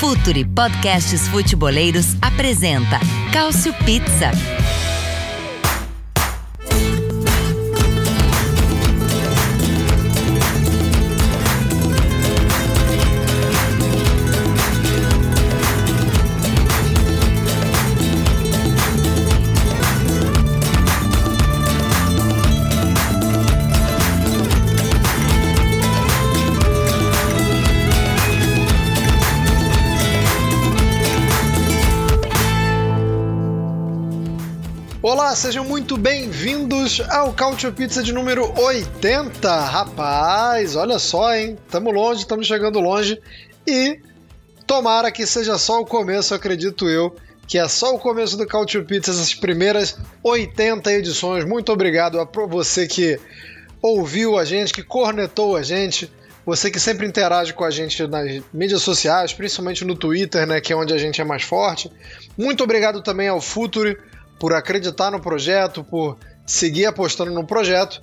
Futuri Podcasts Futeboleiros apresenta Cálcio Pizza. Sejam muito bem-vindos ao Couch Pizza de número 80. Rapaz, olha só, hein? Tamo longe, estamos chegando longe e tomara que seja só o começo, acredito eu, que é só o começo do Couch Pizza, essas primeiras 80 edições. Muito obrigado a você que ouviu a gente, que cornetou a gente, você que sempre interage com a gente nas mídias sociais, principalmente no Twitter, né, que é onde a gente é mais forte. Muito obrigado também ao Futuri por acreditar no projeto, por seguir apostando no projeto.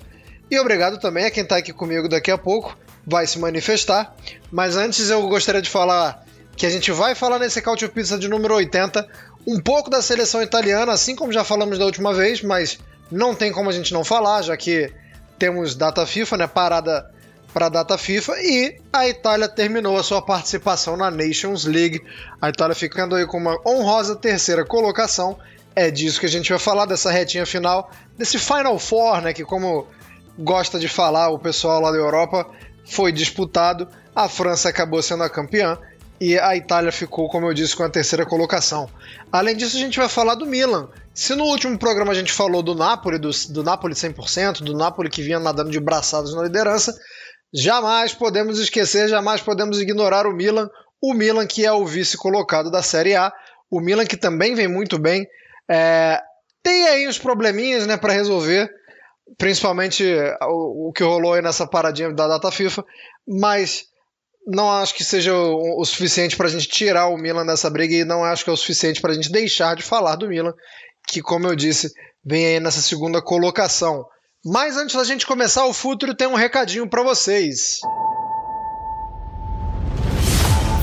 E obrigado também a quem está aqui comigo daqui a pouco, vai se manifestar. Mas antes eu gostaria de falar que a gente vai falar nesse Couch Pizza de número 80 um pouco da seleção italiana, assim como já falamos da última vez, mas não tem como a gente não falar, já que temos data FIFA, né, parada para a data FIFA e a Itália terminou a sua participação na Nations League. A Itália ficando aí com uma honrosa terceira colocação é disso que a gente vai falar, dessa retinha final, desse Final Four, né? Que, como gosta de falar o pessoal lá da Europa, foi disputado. A França acabou sendo a campeã e a Itália ficou, como eu disse, com a terceira colocação. Além disso, a gente vai falar do Milan. Se no último programa a gente falou do Napoli, do, do Napoli 100%, do Napoli que vinha nadando de braçadas na liderança, jamais podemos esquecer, jamais podemos ignorar o Milan. O Milan que é o vice colocado da Série A. O Milan que também vem muito bem, é, tem aí uns probleminhas né, para resolver, principalmente o, o, que rolou aí nessa paradinha da data FIFA, mas não acho que seja o, o suficiente para a gente tirar o Milan dessa briga e não acho que é o suficiente para a gente deixar de falar do Milan, que, como eu disse, vem aí nessa segunda colocação. Mas antes da gente começar o futuro, tem um recadinho para vocês.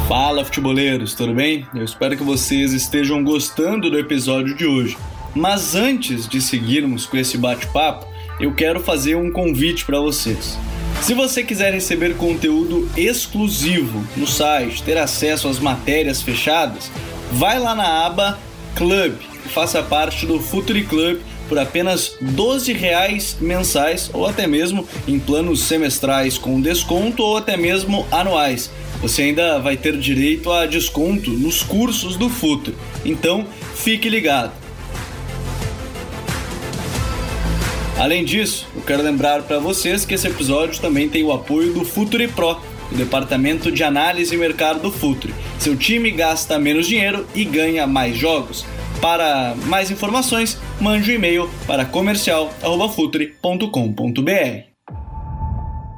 Fala futeboleiros, tudo bem? Eu espero que vocês estejam gostando do episódio de hoje. Mas antes de seguirmos com esse bate-papo, eu quero fazer um convite para vocês. Se você quiser receber conteúdo exclusivo no site, ter acesso às matérias fechadas, vai lá na aba Club e faça parte do Futuri Club por apenas 12 reais mensais ou até mesmo em planos semestrais com desconto ou até mesmo anuais você ainda vai ter direito a desconto nos cursos do Futuro. Então, fique ligado. Além disso, eu quero lembrar para vocês que esse episódio também tem o apoio do Futuri Pro, o departamento de análise e mercado do Futuri. Seu time gasta menos dinheiro e ganha mais jogos. Para mais informações, mande um e-mail para comercial@futuri.com.br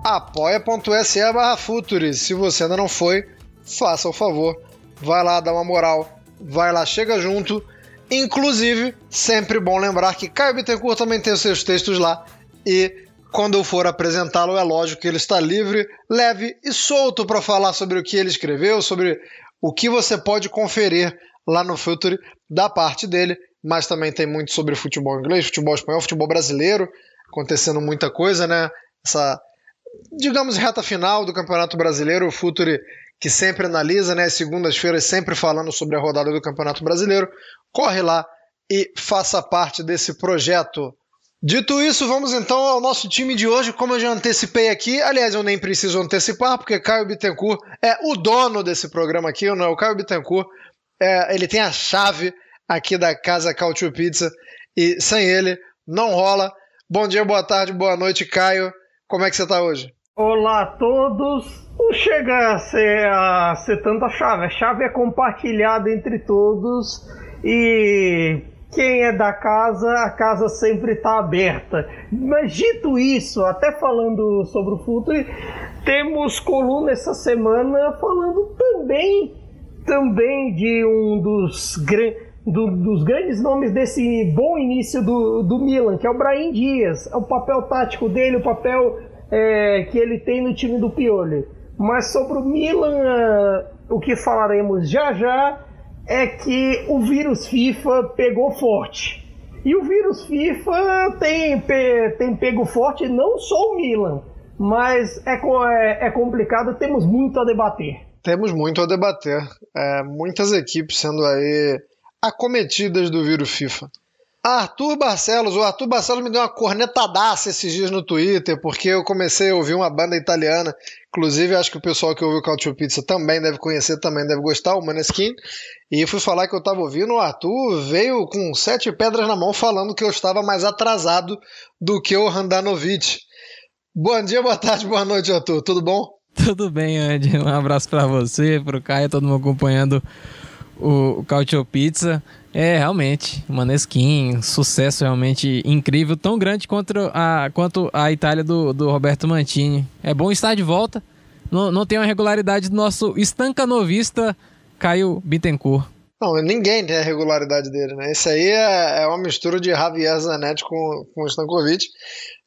apoia.se barra Futures. Se você ainda não foi, faça o favor. Vai lá, dá uma moral. Vai lá, chega junto. Inclusive, sempre bom lembrar que Caio Bittencourt também tem os seus textos lá. E quando eu for apresentá-lo, é lógico que ele está livre, leve e solto para falar sobre o que ele escreveu, sobre o que você pode conferir lá no Future da parte dele. Mas também tem muito sobre futebol inglês, futebol espanhol, futebol brasileiro. Acontecendo muita coisa, né? Essa digamos, reta final do Campeonato Brasileiro, o Futuri que sempre analisa, né, segundas-feiras sempre falando sobre a rodada do Campeonato Brasileiro, corre lá e faça parte desse projeto. Dito isso, vamos então ao nosso time de hoje, como eu já antecipei aqui, aliás, eu nem preciso antecipar, porque Caio Bittencourt é o dono desse programa aqui, não é? O Caio Bittencourt, é, ele tem a chave aqui da Casa Cautio Pizza, e sem ele não rola. Bom dia, boa tarde, boa noite, Caio. Como é que você está hoje? Olá a todos. Não chega a ser, a ser tanta chave. A chave é compartilhada entre todos e quem é da casa, a casa sempre está aberta. Mas dito isso, até falando sobre o futuro, temos coluna essa semana falando também, também de um dos, do, dos grandes nomes desse bom início do, do Milan, que é o Brahim Dias. É o papel tático dele, o papel é, que ele tem no time do Pioli. Mas sobre o Milan, o que falaremos já já é que o vírus FIFA pegou forte. E o vírus FIFA tem, tem pego forte não só o Milan, mas é, é, é complicado, temos muito a debater. Temos muito a debater. É, muitas equipes sendo aí acometidas do vírus FIFA. Arthur Barcelos, o Arthur Barcelos me deu uma cornetadaça esses dias no Twitter, porque eu comecei a ouvir uma banda italiana, inclusive acho que o pessoal que ouviu o Cautio Pizza também deve conhecer, também deve gostar, o Maneskin, e fui falar que eu estava ouvindo, o Arthur veio com sete pedras na mão falando que eu estava mais atrasado do que o Randanovic. Bom dia, boa tarde, boa noite, Arthur, tudo bom? Tudo bem, Andy, um abraço para você, para o Caio, todo mundo acompanhando o Cautio Pizza. É, realmente, Maneskin, sucesso realmente incrível, tão grande quanto a, quanto a Itália do, do Roberto Mantini. É bom estar de volta. Não, não tem uma regularidade do nosso estancanovista Caio Bittencourt. Não, ninguém tem a regularidade dele, né? Esse aí é, é uma mistura de Javier Zanetti com, com Stankovic.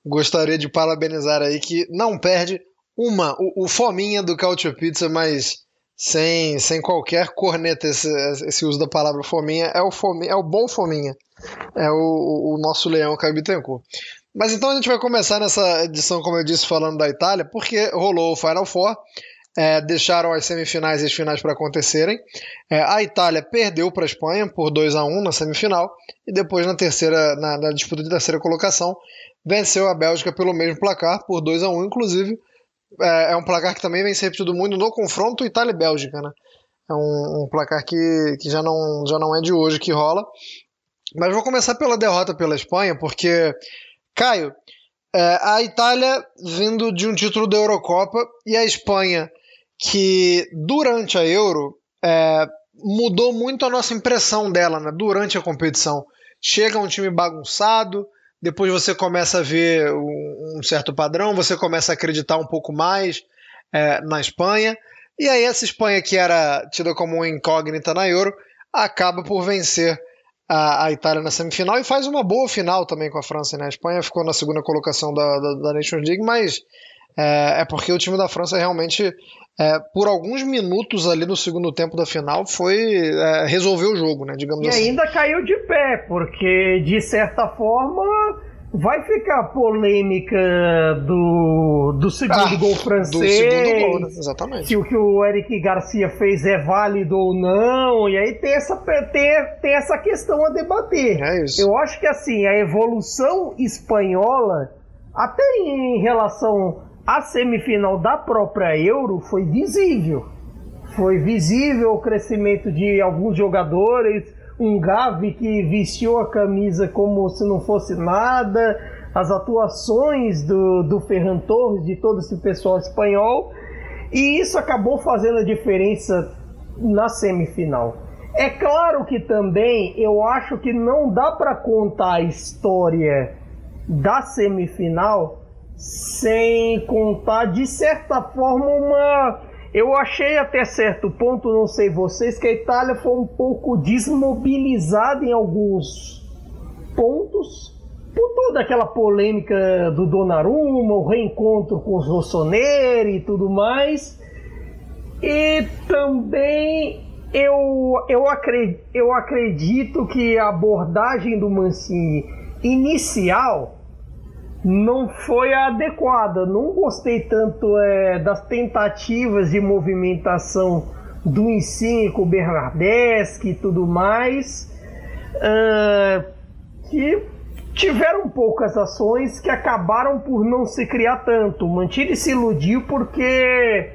Gostaria de parabenizar aí que não perde uma, o, o fominha do Cautio Pizza, mas sem, sem qualquer corneta esse, esse uso da palavra fominha, é o, fominha, é o bom fominha. É o, o nosso leão Caio Bittencourt. Mas então a gente vai começar nessa edição, como eu disse, falando da Itália, porque rolou o Final Four, é, deixaram as semifinais e as finais para acontecerem. É, a Itália perdeu para a Espanha por 2 a 1 na semifinal, e depois na terceira, na, na disputa de terceira colocação, venceu a Bélgica pelo mesmo placar, por 2 a 1 inclusive é, é, um placar que também vem ser repetido muito no confronto Itália e Bélgica, né? É um, um, placar que, que já, não, já não é de hoje que rola. Mas vou começar pela derrota pela Espanha, porque, Caio, é, a Itália vindo de um título da Eurocopa e a Espanha, que durante a Euro é, mudou muito a nossa impressão dela né, durante a competição. Chega um time bagunçado, depois você começa a ver um, certo padrão, você começa a acreditar um pouco mais é, na Espanha. E aí essa Espanha que era tida como uma incógnita na Euro acaba por vencer a, a, Itália na semifinal e faz uma boa final também com a França. Né? A Espanha ficou na segunda colocação da, da, da Nations League, mas é, é, porque o time da França realmente, é, por alguns minutos ali no segundo tempo da final, foi é, resolver o jogo, né? Digamos e assim. Ainda caiu de pé, porque de certa forma vai ficar a polêmica do, do segundo ah, gol francês. Do segundo gol, né? exatamente. Se o que o Eric Garcia fez é válido ou não. E aí tem essa, tem, tem essa questão a debater. É isso. Eu acho que assim, a evolução espanhola, até em relação a semifinal da própria Euro foi visível. Foi visível o crescimento de alguns jogadores, um Gavi que vestiu a camisa como se não fosse nada, as atuações do, do Ferran Torres, de todo esse pessoal espanhol, e isso acabou fazendo a diferença na semifinal. É claro que também eu acho que não dá para contar a história da semifinal sem contar de certa forma uma eu achei até certo ponto, não sei vocês, que a Itália foi um pouco desmobilizada em alguns pontos por toda aquela polêmica do Donnarumma, o reencontro com os Rossoneri e tudo mais. E também eu, eu, acredito, eu acredito que a abordagem do Mancini inicial não foi adequada. Não gostei tanto é, das tentativas de movimentação do Insigne com o Bernardeschi e tudo mais, uh, que tiveram poucas ações que acabaram por não se criar tanto. O Mantini se iludiu porque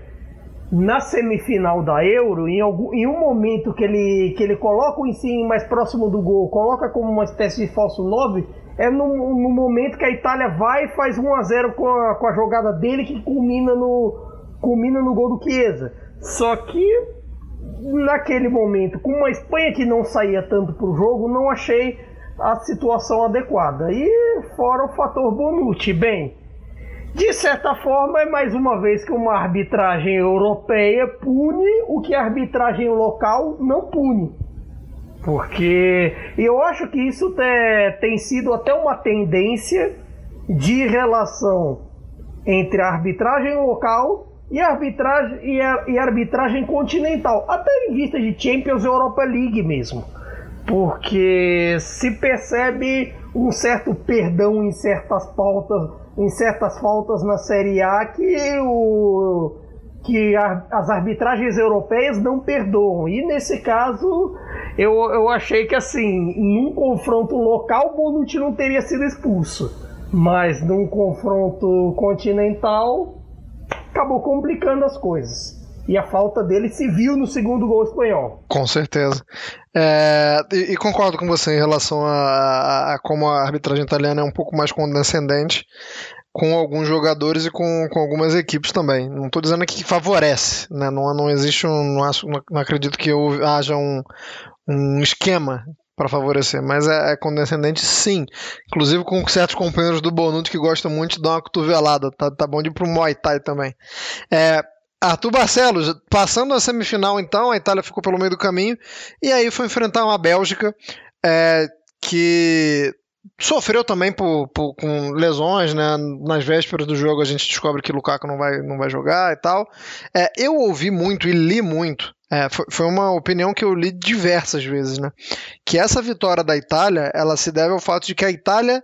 na semifinal da Euro, em, algum, em um momento que ele, que ele coloca o Insigne mais próximo do gol, coloca como uma espécie de falso 9, é no, no, momento que a Itália vai e faz 1 a 0 com a, com a jogada dele que culmina no, culmina no gol do Chiesa. Só que naquele momento, com uma Espanha que não saía tanto para o jogo, não achei a situação adequada. E fora o fator Bonucci, bem, de certa forma é mais uma vez que uma arbitragem europeia pune o que a arbitragem local não pune. Porque eu acho que isso tem sido até uma tendência de relação entre a arbitragem local e arbitragem, e, a, e arbitragem continental, até em vista de Champions Europa League mesmo. Porque se percebe um certo perdão em certas pautas, em certas faltas na Série A que o que a, as arbitragens europeias não perdoam. E nesse caso, eu, eu achei que assim, em um confronto local, Bonucci não teria sido expulso. Mas num confronto continental, acabou complicando as coisas. E a falta dele se viu no segundo gol espanhol. Com certeza. É, e, e, concordo com você em relação a, a, a, como a arbitragem italiana é um pouco mais condescendente com alguns jogadores e com, com algumas equipes também. Não estou dizendo que favorece, né? não, não existe um. Não, acho, não acredito que haja um, um esquema para favorecer, mas é, é, condescendente sim. Inclusive com certos companheiros do Bonucci que gostam muito de dar uma cotovelada. Tá, tá bom de ir pro Muay Thai também. É, Arthur Barcelos, passando a semifinal então, a Itália ficou pelo meio do caminho e aí foi enfrentar uma Bélgica é, que sofreu também por, por, com lesões, né? Nas vésperas do jogo a gente descobre que Lukaku não vai, não vai jogar e tal. É, eu ouvi muito e li muito é, foi, foi uma opinião que eu li diversas vezes, né? Que essa vitória da Itália, ela se deve ao fato de que a Itália,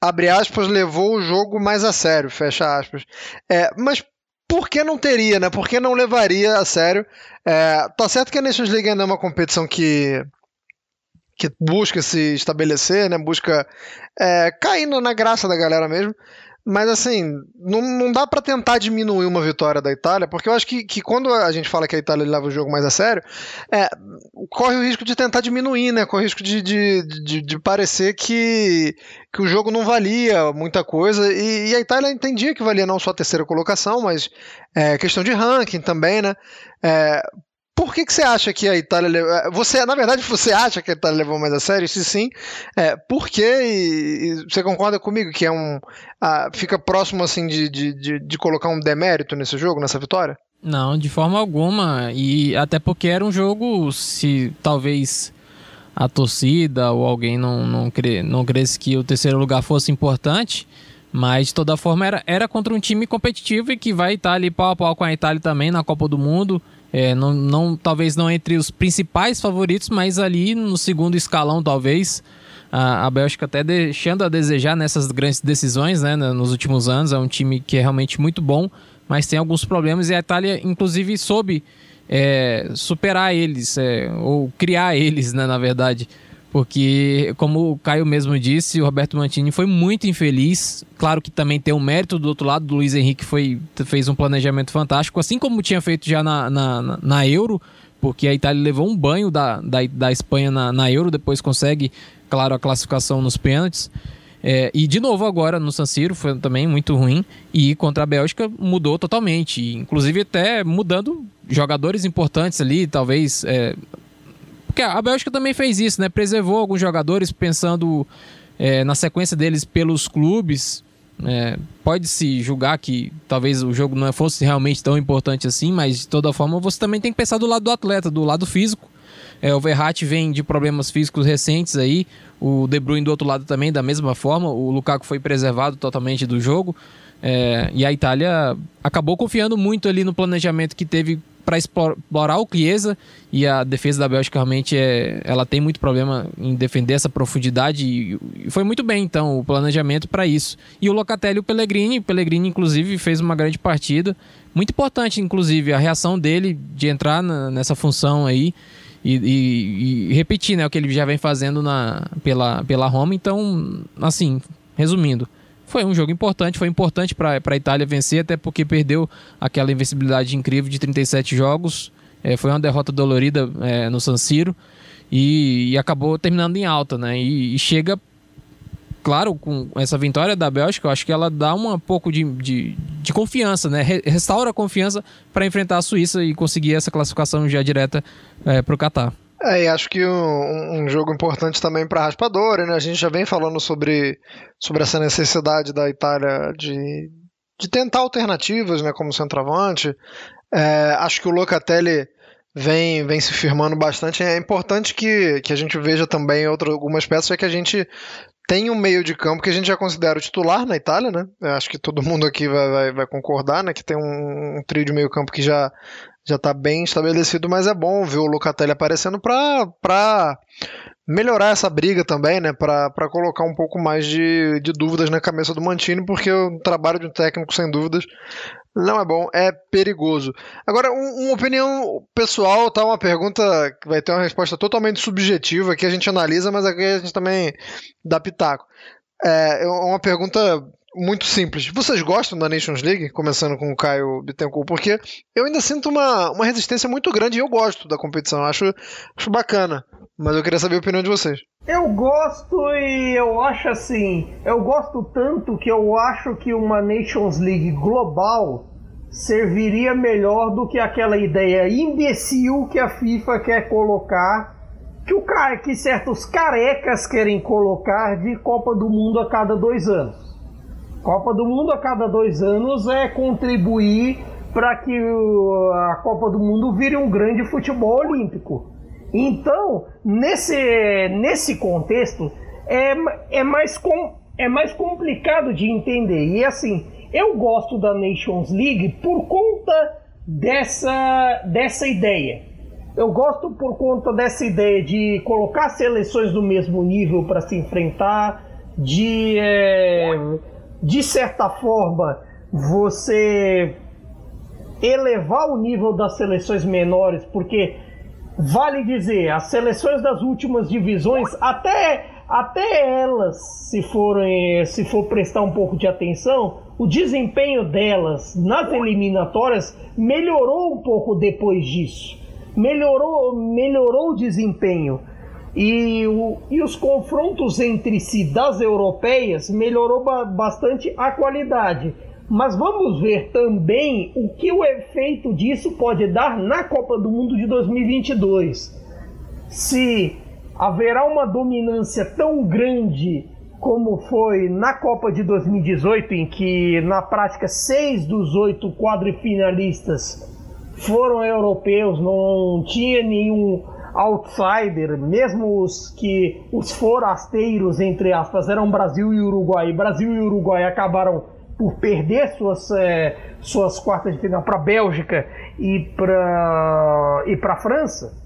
abre aspas, levou o jogo mais a sério, fecha aspas. É, mas por que não teria, né? Por que não levaria a sério? É, tá certo que a Nations League ainda é uma competição que que busca se estabelecer, né? Busca é, cair na graça da galera mesmo. Mas assim, não, não dá para tentar diminuir uma vitória da Itália, porque eu acho que, que quando a gente fala que a Itália leva o jogo mais a sério, é, corre o risco de tentar diminuir, né? Corre o risco de, de, de, de parecer que, que o jogo não valia muita coisa. E, e, a Itália entendia que valia não só a terceira colocação, mas é, questão de ranking também, né? É, por que, que você acha que a Itália. É, você, na verdade, você acha que a Itália levou mais a sério? Se sim, é, por quê? E, e você concorda comigo que é um. fica próximo assim de, de, de, de colocar um demérito nesse jogo, nessa vitória? Não, de forma alguma. E até porque era um jogo, se talvez a torcida ou alguém não, não, cre, não cresce que o terceiro lugar fosse importante. Mas de toda forma era, era contra um time competitivo e que vai estar ali pau a pau com a Itália também na Copa do Mundo. É, não, não, talvez não entre os principais favoritos, mas ali no segundo escalão, talvez. A, a Bélgica até deixando a desejar nessas grandes decisões, né, nos últimos anos. É um time que é realmente muito bom, mas tem alguns problemas e a Itália, inclusive, soube é, superar eles, é, ou criar eles, né, na verdade. Porque, como o Caio mesmo disse, o Roberto Mantini foi muito infeliz. Claro que também tem um mérito do outro lado, do Luiz Henrique foi, fez um planejamento fantástico, assim como tinha feito já na, na, na Euro, porque a Itália levou um banho da, da, da Espanha na, na Euro, depois consegue, claro, a classificação nos pênaltis. É, e de novo agora no San Siro foi também muito ruim e contra a Bélgica mudou totalmente, inclusive até mudando jogadores importantes ali, talvez é, porque a Bélgica também fez isso, né? Preservou alguns jogadores pensando é, na sequência deles pelos clubes. É, Pode-se julgar que talvez o jogo não fosse realmente tão importante assim, mas de toda forma você também tem que pensar do lado do atleta, do lado físico. É, o Verratti vem de problemas físicos recentes aí, o De Bruyne do outro lado também, da mesma forma. O Lukaku foi preservado totalmente do jogo. É, e a Itália acabou confiando muito ali no planejamento que teve para explorar o Chiesa e a defesa da Bélgica realmente é, ela tem muito problema em defender essa profundidade e, foi muito bem então o planejamento para isso. E o Locatelli e o Pellegrini, o Pellegrini inclusive fez uma grande partida, muito importante inclusive a reação dele de entrar na, nessa função aí e, e, e, repetir né, o que ele já vem fazendo na, pela, pela Roma. Então, assim, resumindo, foi um jogo importante, foi importante para a Itália vencer, até porque perdeu aquela invencibilidade incrível de 37 jogos. É, foi uma derrota dolorida é, no San Siro e, e, acabou terminando em alta, né? E, e, chega, claro, com essa vitória da Bélgica, eu acho que ela dá um pouco de, de, de confiança, né? Restaura a confiança para enfrentar a Suíça e conseguir essa classificação já direta é, para o Catar. É, e acho que um, um jogo importante também para a raspadora, né? A gente já vem falando sobre, sobre essa necessidade da Itália de, de tentar alternativas, né, como centroavante. É, acho que o Locatelli vem, vem se firmando bastante. É importante que, que a gente veja também outra, algumas peças, é que a gente tem um meio de campo que a gente já considera o titular na Itália, né? Eu acho que todo mundo aqui vai, vai, vai concordar, né? Que tem um, um trio de meio campo que já já está bem estabelecido, mas é bom ver o Locatelli aparecendo para melhorar essa briga também, né? Para colocar um pouco mais de, de dúvidas na cabeça do Mantini, porque o trabalho de um técnico, sem dúvidas, não é bom, é perigoso. Agora, um, uma opinião pessoal, tá? Uma pergunta que vai ter uma resposta totalmente subjetiva, que a gente analisa, mas aqui a gente também dá pitaco. É, é uma pergunta muito simples. Vocês gostam da Nations League? Começando com o Caio Bittencourt, porque eu ainda sinto uma, uma resistência muito grande e eu gosto da competição, acho, acho bacana. Mas eu queria saber a opinião de vocês. Eu gosto e eu acho assim, eu gosto tanto que eu acho que uma Nations League global serviria melhor do que aquela ideia imbecil que a FIFA quer colocar, que o cara, que certos carecas querem colocar de Copa do Mundo a cada dois anos. Copa do Mundo a cada dois anos é contribuir para que a Copa do Mundo vire um grande futebol olímpico. Então, nesse, nesse contexto, é, é, mais com, é mais complicado de entender. E assim, eu gosto da Nations League por conta dessa, dessa ideia. Eu gosto por conta dessa ideia de colocar seleções do mesmo nível para se enfrentar, de. É, de certa forma, você elevar o nível das seleções menores, porque vale dizer, as seleções das últimas divisões, até, até elas, se forem, se for prestar um pouco de atenção, o desempenho delas nas eliminatórias melhorou um pouco depois disso. Melhorou, melhorou o desempenho. E, o, e os confrontos entre si das europeias melhorou ba bastante a qualidade. Mas vamos ver também o que o efeito disso pode dar na Copa do Mundo de 2022. Se haverá uma dominância tão grande como foi na Copa de 2018, em que na prática seis dos oito quadrifinalistas foram europeus, não tinha nenhum outsider, mesmo os que os forasteiros, entre aspas, eram Brasil e Uruguai. Brasil e Uruguai acabaram por perder suas, é, suas quartas de final para Bélgica e para e para França.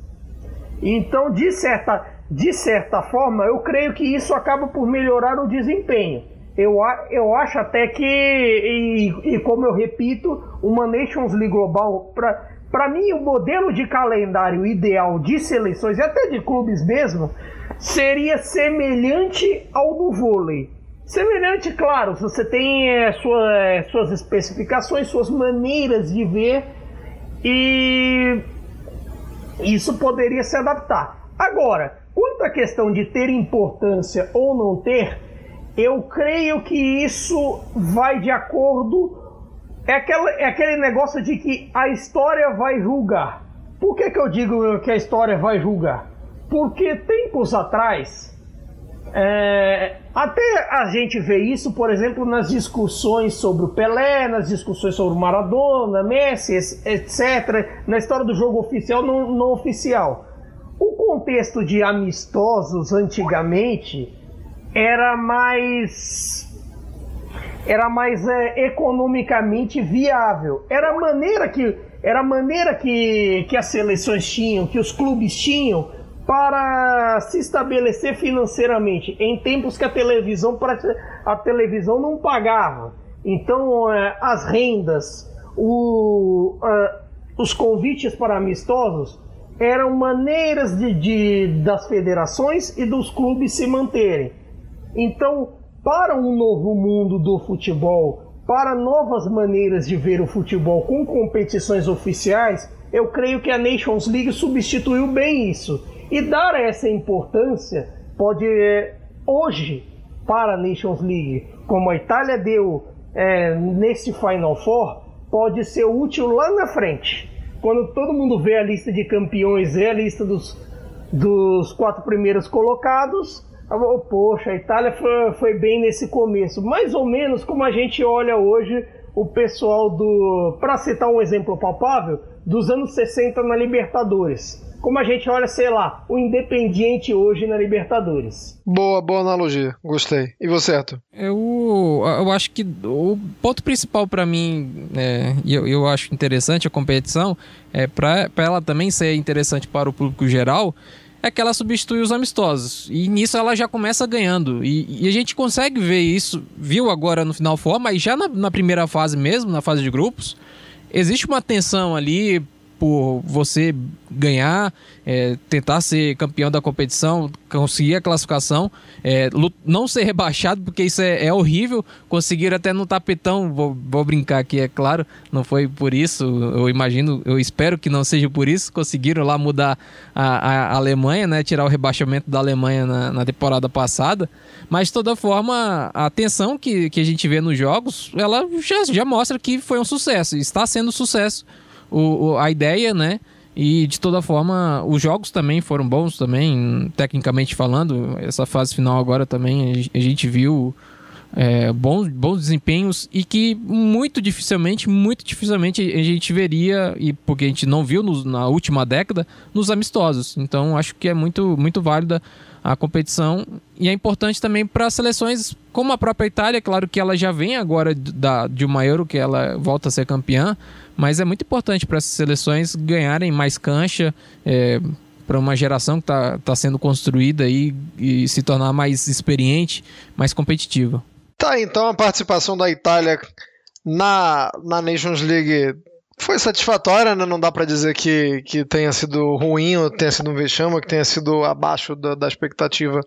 Então, de certa, de certa forma, eu creio que isso acaba por melhorar o desempenho. Eu, eu acho até que, e, e como eu repito, uma Nations League Global para para mim, o modelo de calendário ideal de seleções e até de clubes mesmo seria semelhante ao do vôlei. Semelhante, claro, você tem é, sua, é, suas especificações, suas maneiras de ver e isso poderia se adaptar. Agora, quanto à questão de ter importância ou não ter, eu creio que isso vai de acordo é, aquela, é aquele negócio de que a história vai julgar. Por que, que eu digo que a história vai julgar? Porque tempos atrás, é, até a gente vê isso, por exemplo, nas discussões sobre o Pelé, nas discussões sobre o Maradona, Messi, etc., na história do jogo oficial não, não oficial. O contexto de amistosos antigamente era mais era mais é, economicamente viável. Era a maneira que era a maneira que, que as seleções tinham, que os clubes tinham para se estabelecer financeiramente em tempos que a televisão a televisão não pagava. Então é, as rendas, o, os convites para amistosos eram maneiras de, de, das federações e dos clubes se manterem. Então para um novo mundo do futebol, para novas maneiras de ver o futebol com competições oficiais, eu creio que a Nations League substituiu bem isso. E dar essa importância pode, é, hoje, para a Nations League, como a Itália deu é, nesse Final Four, pode ser útil lá na frente. Quando todo mundo vê a lista de campeões, vê a lista dos, dos quatro primeiros colocados, Oh, poxa, a Itália foi, foi bem nesse começo. Mais ou menos como a gente olha hoje o pessoal do. Para citar um exemplo palpável, dos anos 60 na Libertadores. como a gente olha, sei lá, o Independiente hoje na Libertadores. Boa, boa analogia. Gostei. E você, Arthur? Eu, eu acho que o ponto principal para mim, é, e eu, eu acho interessante a competição, é para ela também ser interessante para o público geral, é que ela substitui os amistosos. E nisso ela já começa ganhando. E, e a gente consegue ver isso, viu agora no final forma, mas já na, na primeira fase mesmo, na fase de grupos, existe uma tensão ali por você ganhar, é, tentar ser campeão da competição, conseguir a classificação, é, não ser rebaixado, porque isso é, é, horrível. Conseguir até no tapetão, vou, vou, brincar aqui, é claro, não foi por isso, eu imagino, eu espero que não seja por isso. Conseguiram lá mudar a, a Alemanha, né, tirar o rebaixamento da Alemanha na, na, temporada passada, mas de toda forma, a tensão que, que a gente vê nos jogos, ela já, já mostra que foi um sucesso, está sendo um sucesso o, o, a ideia, né? E de toda forma, os jogos também foram bons também, tecnicamente falando. Essa fase final agora também a gente viu é, bons, bons desempenhos e que muito dificilmente, muito dificilmente a gente veria, e porque a gente não viu na última década, nos amistosos. Então acho que é muito, muito válida a competição e é importante também para seleções como a própria Itália, claro que ela já vem agora da, de uma Euro, que ela volta a ser campeã, mas é muito importante para essas seleções ganharem mais cancha, é, para uma geração que está tá sendo construída e, e se tornar mais experiente, mais competitiva. Tá, então a participação da Itália na, na Nations League foi satisfatória, né? não dá para dizer que, que tenha sido ruim ou tenha sido um vexame, que tenha sido abaixo da, da expectativa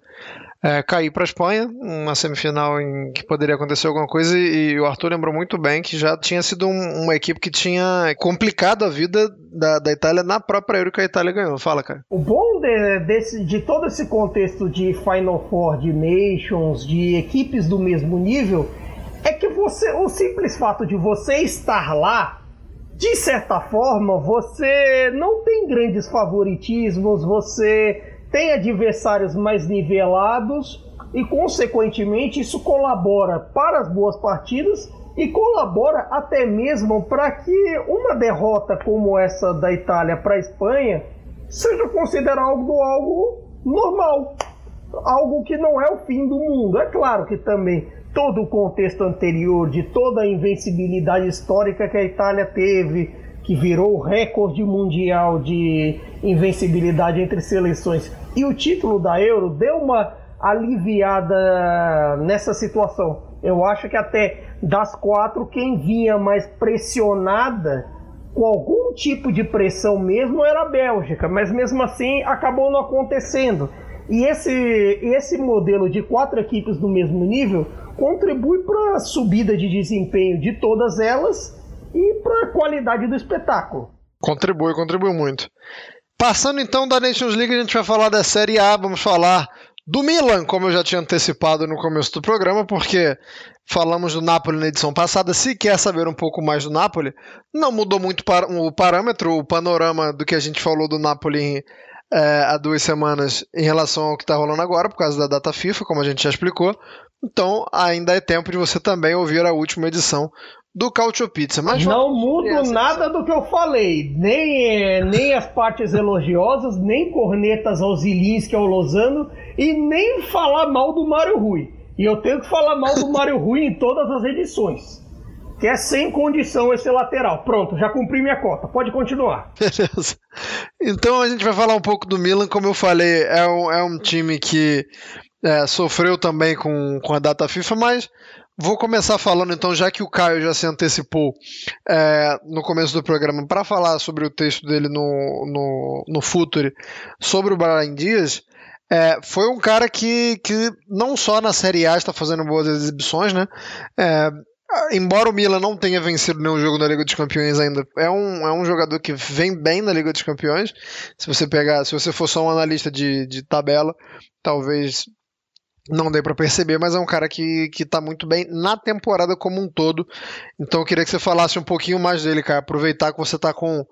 é, cair para a Espanha, uma semifinal em que poderia acontecer alguma coisa, e, e o Arthur lembrou muito bem que já tinha sido um, uma equipe que tinha complicado a vida da, da Itália na própria Euro que a Itália ganhou. Fala, cara. O bom de, desse, de todo esse contexto de Final Four, de Nations, de equipes do mesmo nível, é que você, o simples fato de você estar lá, de certa forma, você não tem grandes favoritismos, você tem adversários mais nivelados e, consequentemente, isso colabora para as boas partidas e colabora até mesmo para que uma derrota como essa da Itália para a Espanha seja considerada algo, algo normal, algo que não é o fim do mundo. É claro que também todo o contexto anterior de toda a invencibilidade histórica que a Itália teve, que virou o recorde mundial de invencibilidade entre seleções, e o título da Euro deu uma aliviada nessa situação. Eu acho que até das quatro, quem vinha mais pressionada, com algum tipo de pressão mesmo, era a Bélgica, mas mesmo assim acabou não acontecendo. E esse, esse modelo de quatro equipes do mesmo nível contribui para a subida de desempenho de todas elas e para a qualidade do espetáculo. Contribui, contribui muito. Passando então da Nations League, a gente vai falar da Série A, vamos falar do Milan, como eu já tinha antecipado no começo do programa, porque falamos do Napoli na edição passada. Se quer saber um pouco mais do Napoli, não mudou muito o parâmetro, o panorama do que a gente falou do Napoli é, há duas semanas em relação ao que está rolando agora, por causa da data FIFA, como a gente já explicou. Então, ainda é tempo de você também ouvir a última edição do Cautio Pizza. Mas não mudo nada do que eu falei, nem, nem as partes elogiosas, nem cornetas aos Zilinski ao Lozano e nem falar mal do Mário Rui. E eu tenho que falar mal do Mário Rui em todas as edições. Que é sem condição esse lateral. Pronto, já cumpri minha cota. Pode continuar. Beleza. Então a gente vai falar um pouco do Milan. Como eu falei, é um, é um time que é, sofreu também com, com a data FIFA, mas vou começar falando então, já que o Caio já se antecipou é, no começo do programa para falar sobre o texto dele no, no, no sobre o Brian Dias. É, foi um cara que, que não só na Série A está fazendo boas exibições, né? É, embora o Milan não tenha vencido nenhum jogo na Liga dos Campeões ainda, é um, é um jogador que vem bem na Liga dos Campeões. Se você pegar, se você for só um analista de, de tabela, talvez não dei para perceber, mas é um cara que, que tá muito bem na temporada como um todo. Então eu queria que você falasse um pouquinho mais dele, cara. Aproveitar que você tá com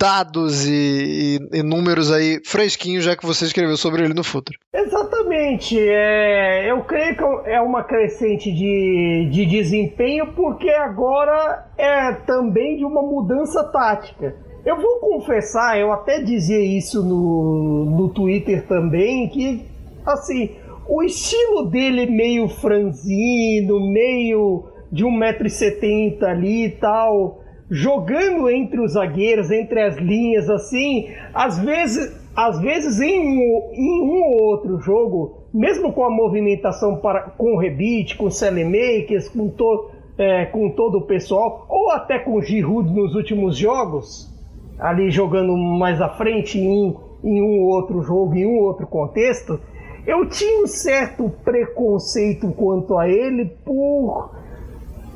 dados e, e, e números aí fresquinhos, já que você escreveu sobre ele no futuro. Exatamente. É, eu creio que é uma crescente de, de desempenho, porque agora é também de uma mudança tática. Eu vou confessar, eu até dizia isso no, no Twitter também, que assim, o estilo dele meio franzino, meio de 1,70m ali e tal, jogando entre os zagueiros, entre as linhas, assim, às vezes, às vezes em um, em um ou outro jogo, mesmo com a movimentação para, com o Rebite, com o Selemakers, com, to, é, com todo o pessoal, ou até com o Giroud nos últimos jogos, ali jogando mais à frente em em um outro jogo, em um outro contexto, eu tinha um certo preconceito quanto a ele por,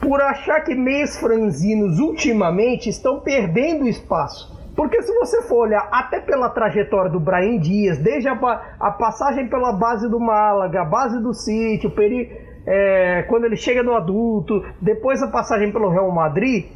por achar que meios franzinos ultimamente estão perdendo espaço. Porque se você for olhar até pela trajetória do Brian Dias, desde a, a passagem pela base do Málaga, a base do City, o peri, é, quando ele chega no adulto, depois a passagem pelo Real Madrid,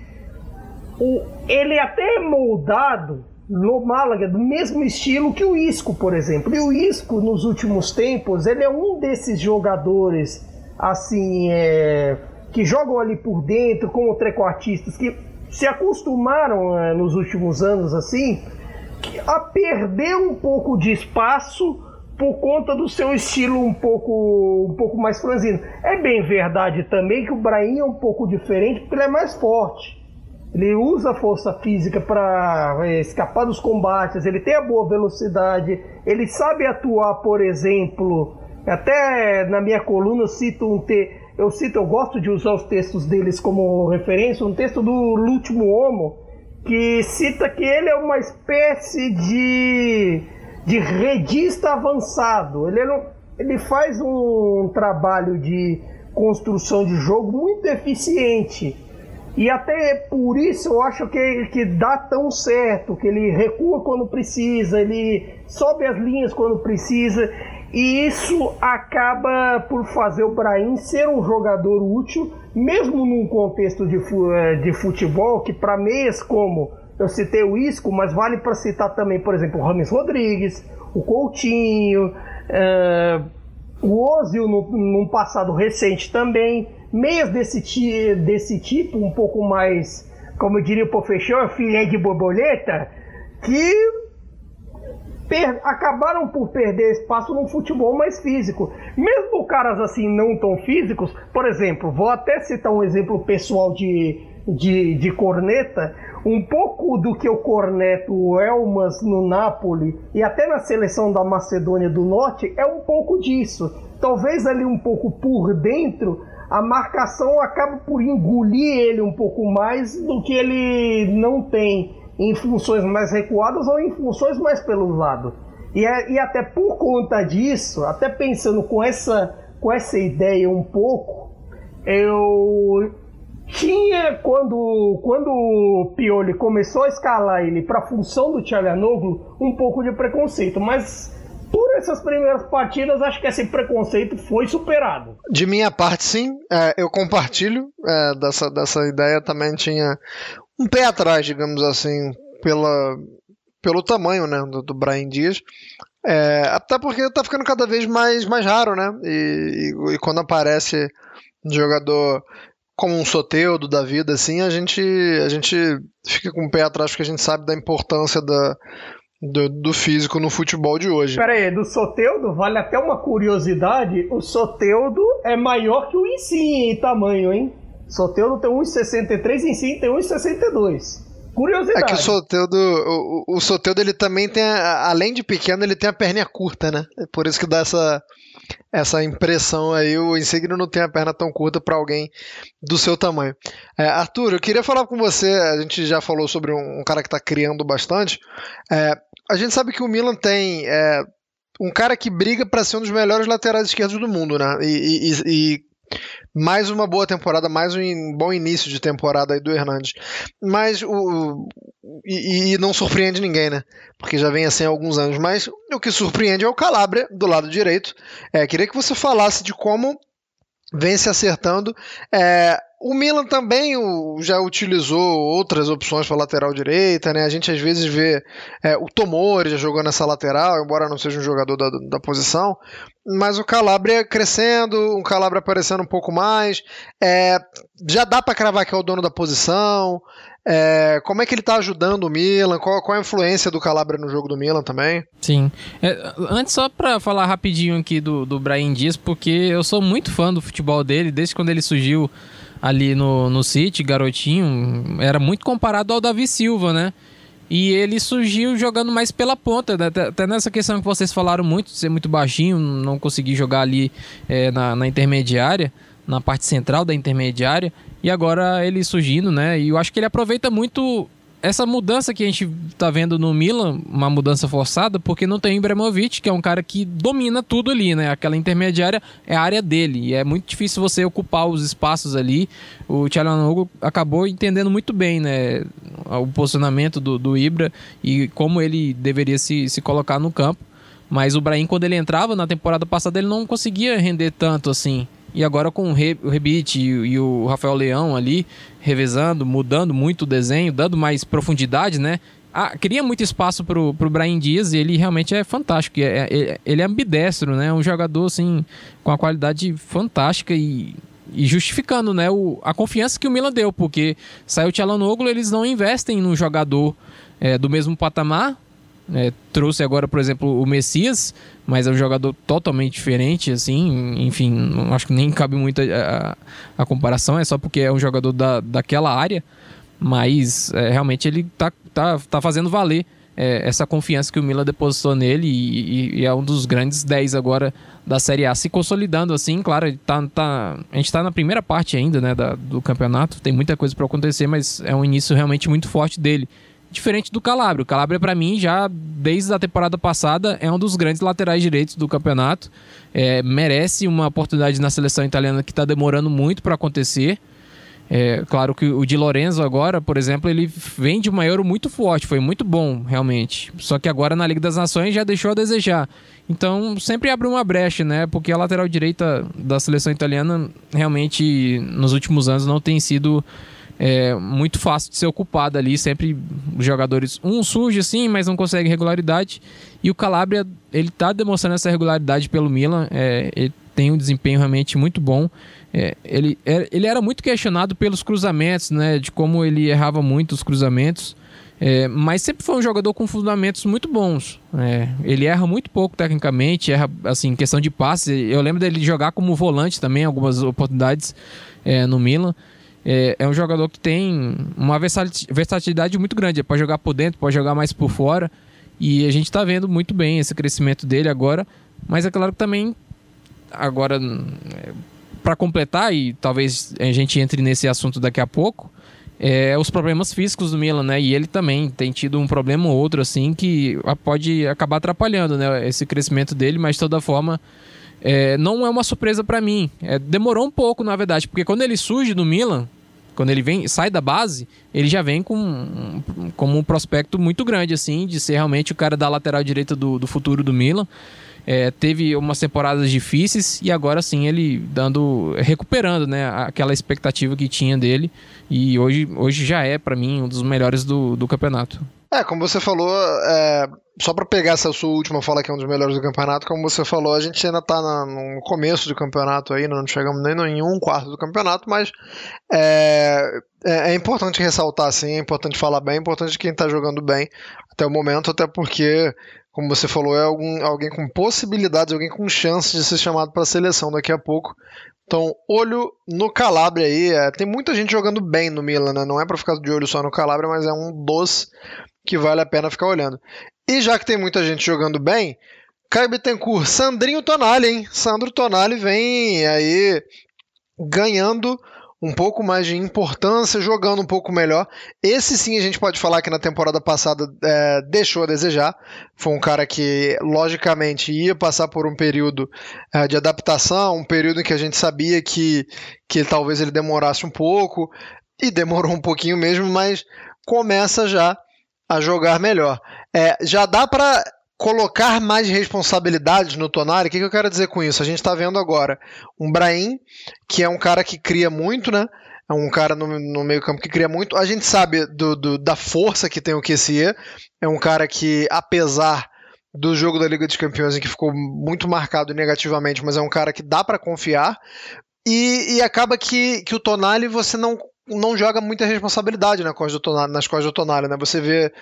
o, ele até é moldado no Málaga do mesmo estilo que o Isco, por exemplo. E o Isco, nos últimos tempos, ele é um desses jogadores assim é, que jogam ali por dentro como trequartistas que se acostumaram é, nos últimos anos assim a perder um pouco de espaço por conta do seu estilo um pouco um pouco mais franzino. É bem verdade também que o Brahim é um pouco diferente porque ele é mais forte. Ele usa a força física para é, escapar dos combates, ele tem a boa velocidade, ele sabe atuar, por exemplo, até na minha coluna eu cito um te, eu cito, eu gosto de usar os textos deles como referência, um texto do Último Homo, que cita que ele é uma espécie de, de redista avançado. Ele, é ele faz um trabalho de construção de jogo muito eficiente e até por isso eu acho que, que dá tão certo, que ele recua quando precisa, ele sobe as linhas quando precisa. E isso acaba por fazer o Brahim ser um jogador útil, mesmo num contexto de, eh, de futebol, que para meias como eu citei o Isco, mas vale para citar também, por exemplo, o Rames Rodrigues, o Coutinho, uh, o Ozil no, num passado recente também meias desse, desse tipo, um pouco mais, como eu diria o professor, filé de borboleta, que acabaram por perder espaço num futebol mais físico. Mesmo caras assim não tão físicos, por exemplo, vou até citar um exemplo pessoal de, de, de corneta, um pouco do que eu corneto o Elmas no Napoli e até na seleção da Macedônia do Norte é um pouco disso. Talvez ali um pouco por dentro a marcação acaba por engolir ele um pouco mais do que ele não tem em funções mais recuadas ou em funções mais pelo lado. E, é, e até por conta disso, até pensando com essa, com essa ideia um pouco, eu tinha quando quando o Pioli começou a escalar ele para a função do Tchalianoglu um pouco de preconceito, mas por essas primeiras partidas, acho que esse preconceito foi superado. De minha parte, sim. É, eu compartilho é, dessa, dessa ideia. Também tinha um pé atrás, digamos assim, pela, pelo tamanho né, do, do Brian Dias. É, até porque tá ficando cada vez mais, mais raro, né? E, e, e quando aparece um jogador como um Soteudo da vida, assim, a gente, a gente fica com o pé atrás porque a gente sabe da importância da, do, do, físico no futebol de hoje. Pera aí, do Soteudo, vale até uma curiosidade: o Soteudo é maior que o Insigne em tamanho, hein? Soteudo tem 1,63 e Insigne tem 1,62. Curiosidade. É que o Soteudo, o, o Soteudo ele também tem, além de pequeno, ele tem a perninha curta, né? É por isso que dá essa, essa impressão aí. O Insigne não tem a perna tão curta para alguém do seu tamanho. É, Arthur, eu queria falar com você. A gente já falou sobre um, um cara que está criando bastante. É, a gente sabe que o Milan tem é, um cara que briga para ser um dos melhores laterais esquerdos do mundo, né? E, e, e, mais uma boa temporada, mais um bom início de temporada aí do Hernandes. Mas o. E, e, não surpreende ninguém, né? Porque já vem assim há alguns anos. Mas o que surpreende é o Calabria, do lado direito. É, queria que você falasse de como vem se acertando é, o Milan também o, já utilizou outras opções para lateral direita, né? A gente às vezes vê é, o Tomori já jogou nessa lateral, embora não seja um jogador da, da posição, mas o Calabria crescendo, o Calabria aparecendo um pouco mais. É, já dá para cravar que é o dono da posição. É, como é que ele está ajudando o Milan? Qual, qual, a influência do Calabria no jogo do Milan também? Sim. É, antes, só para falar rapidinho aqui do, do Brian Dias, porque eu sou muito fã do futebol dele, desde quando ele surgiu ali no, no City, garotinho, era muito comparado ao Davi Silva, né? E ele surgiu jogando mais pela ponta, né? até nessa questão que vocês falaram muito, de ser muito baixinho, não conseguir jogar ali é, na, na intermediária, na parte central da intermediária. E agora ele surgindo, né? E eu acho que ele aproveita muito essa mudança que a gente tá vendo no Milan, uma mudança forçada, porque não tem o Ibrahimovic, que é um cara que domina tudo ali, né? Aquela intermediária é a área dele, e é muito difícil você ocupar os espaços ali. O Tchalanoglu acabou entendendo muito bem, né? O posicionamento do, do Ibra e como ele deveria se, se colocar no campo. Mas o Brahim, quando ele entrava na temporada passada, ele não conseguia render tanto assim. E agora com o, Re, o Rebite e, o Rafael Leão ali, revezando, mudando muito o desenho, dando mais profundidade, né? Ah, cria muito espaço pro, pro Brian Dias e ele realmente é fantástico. É, é, ele é ambidestro, né? Um jogador, assim, com a qualidade fantástica e, e justificando, né? O, a confiança que o Milan deu, porque saiu o Tchalanoglu, eles não investem num jogador é, do mesmo patamar, é, trouxe agora, por exemplo, o Messias, mas é um jogador totalmente diferente, assim, enfim, acho que nem cabe muito a, a, a, comparação, é só porque é um jogador da, daquela área, mas é, realmente ele tá, tá, tá fazendo valer é, essa confiança que o Milan depositou nele e, e, é um dos grandes 10 agora da Série A, se consolidando assim, claro, tá, tá, a gente está na primeira parte ainda, né, da, do campeonato, tem muita coisa para acontecer, mas é um início realmente muito forte dele diferente do Calabria. O Calabria, para mim, já desde a temporada passada, é um dos grandes laterais direitos do campeonato. É, merece uma oportunidade na seleção italiana que está demorando muito para acontecer. É, claro que o Di Lorenzo agora, por exemplo, ele vem de uma Euro muito forte, foi muito bom, realmente. Só que agora na Liga das Nações já deixou a desejar. Então sempre abre uma brecha, né? Porque a lateral direita da seleção italiana realmente nos últimos anos não tem sido é, muito fácil de ser ocupada ali. Sempre os jogadores, um surge assim, mas não consegue regularidade. E o Calabria, ele tá demonstrando essa regularidade pelo Milan. É, ele tem um desempenho realmente muito bom. É, ele, é, ele era muito questionado pelos cruzamentos, né? De como ele errava muito os cruzamentos. É, mas sempre foi um jogador com fundamentos muito bons. É, ele erra muito pouco tecnicamente, erra assim, questão de passe. Eu lembro dele jogar como volante também, algumas oportunidades é, no Milan. É, é um jogador que tem uma versatilidade muito grande. Pode jogar por dentro, pode jogar mais por fora. E a gente está vendo muito bem esse crescimento dele agora. Mas é claro que também, agora, é, para completar, e talvez a gente entre nesse assunto daqui a pouco, é, os problemas físicos do Milan, né? E ele também tem tido um problema ou outro, assim, que pode acabar atrapalhando né, esse crescimento dele, mas de toda forma é, não é uma surpresa para mim. É, demorou um pouco, na verdade, porque quando ele surge do Milan, quando ele vem, sai da base, ele já vem com como um prospecto muito grande, assim, de ser realmente o cara da lateral direita do, do futuro do Milan. É, teve umas temporadas difíceis e agora sim ele dando recuperando né aquela expectativa que tinha dele e hoje, hoje já é para mim um dos melhores do, do campeonato é, como você falou, é, só para pegar essa sua última fala que é um dos melhores do campeonato, como você falou, a gente ainda tá na, no começo do campeonato aí, não chegamos nem em um quarto do campeonato, mas é, é, é importante ressaltar, sim, é importante falar bem, é importante quem tá jogando bem até o momento, até porque, como você falou, é algum, alguém com possibilidades, alguém com chance de ser chamado para a seleção daqui a pouco. Então, olho no Calabria aí. É, tem muita gente jogando bem no Milan, né? Não é para ficar de olho só no Calabria, mas é um dos que vale a pena ficar olhando. E já que tem muita gente jogando bem, Caio Bittencourt, Sandrinho Tonali, hein? Sandro Tonali vem aí ganhando um pouco mais de importância, jogando um pouco melhor. Esse sim a gente pode falar que na temporada passada é, deixou a desejar. Foi um cara que, logicamente, ia passar por um período é, de adaptação, um período em que a gente sabia que, que talvez ele demorasse um pouco, e demorou um pouquinho mesmo, mas começa já a jogar melhor. É, já dá para colocar mais responsabilidades no Tonari. O que, que eu quero dizer com isso? A gente está vendo agora um Brahim, que é um cara que cria muito, né? é um cara no, no meio campo que cria muito. A gente sabe do, do, da força que tem o QCE. É um cara que, apesar do jogo da Liga dos Campeões, em que ficou muito marcado negativamente, mas é um cara que dá para confiar. E, e, acaba que, que o Tonali você não não joga muita responsabilidade na costas do Tonali, nas costas do Tonali, né? Você vê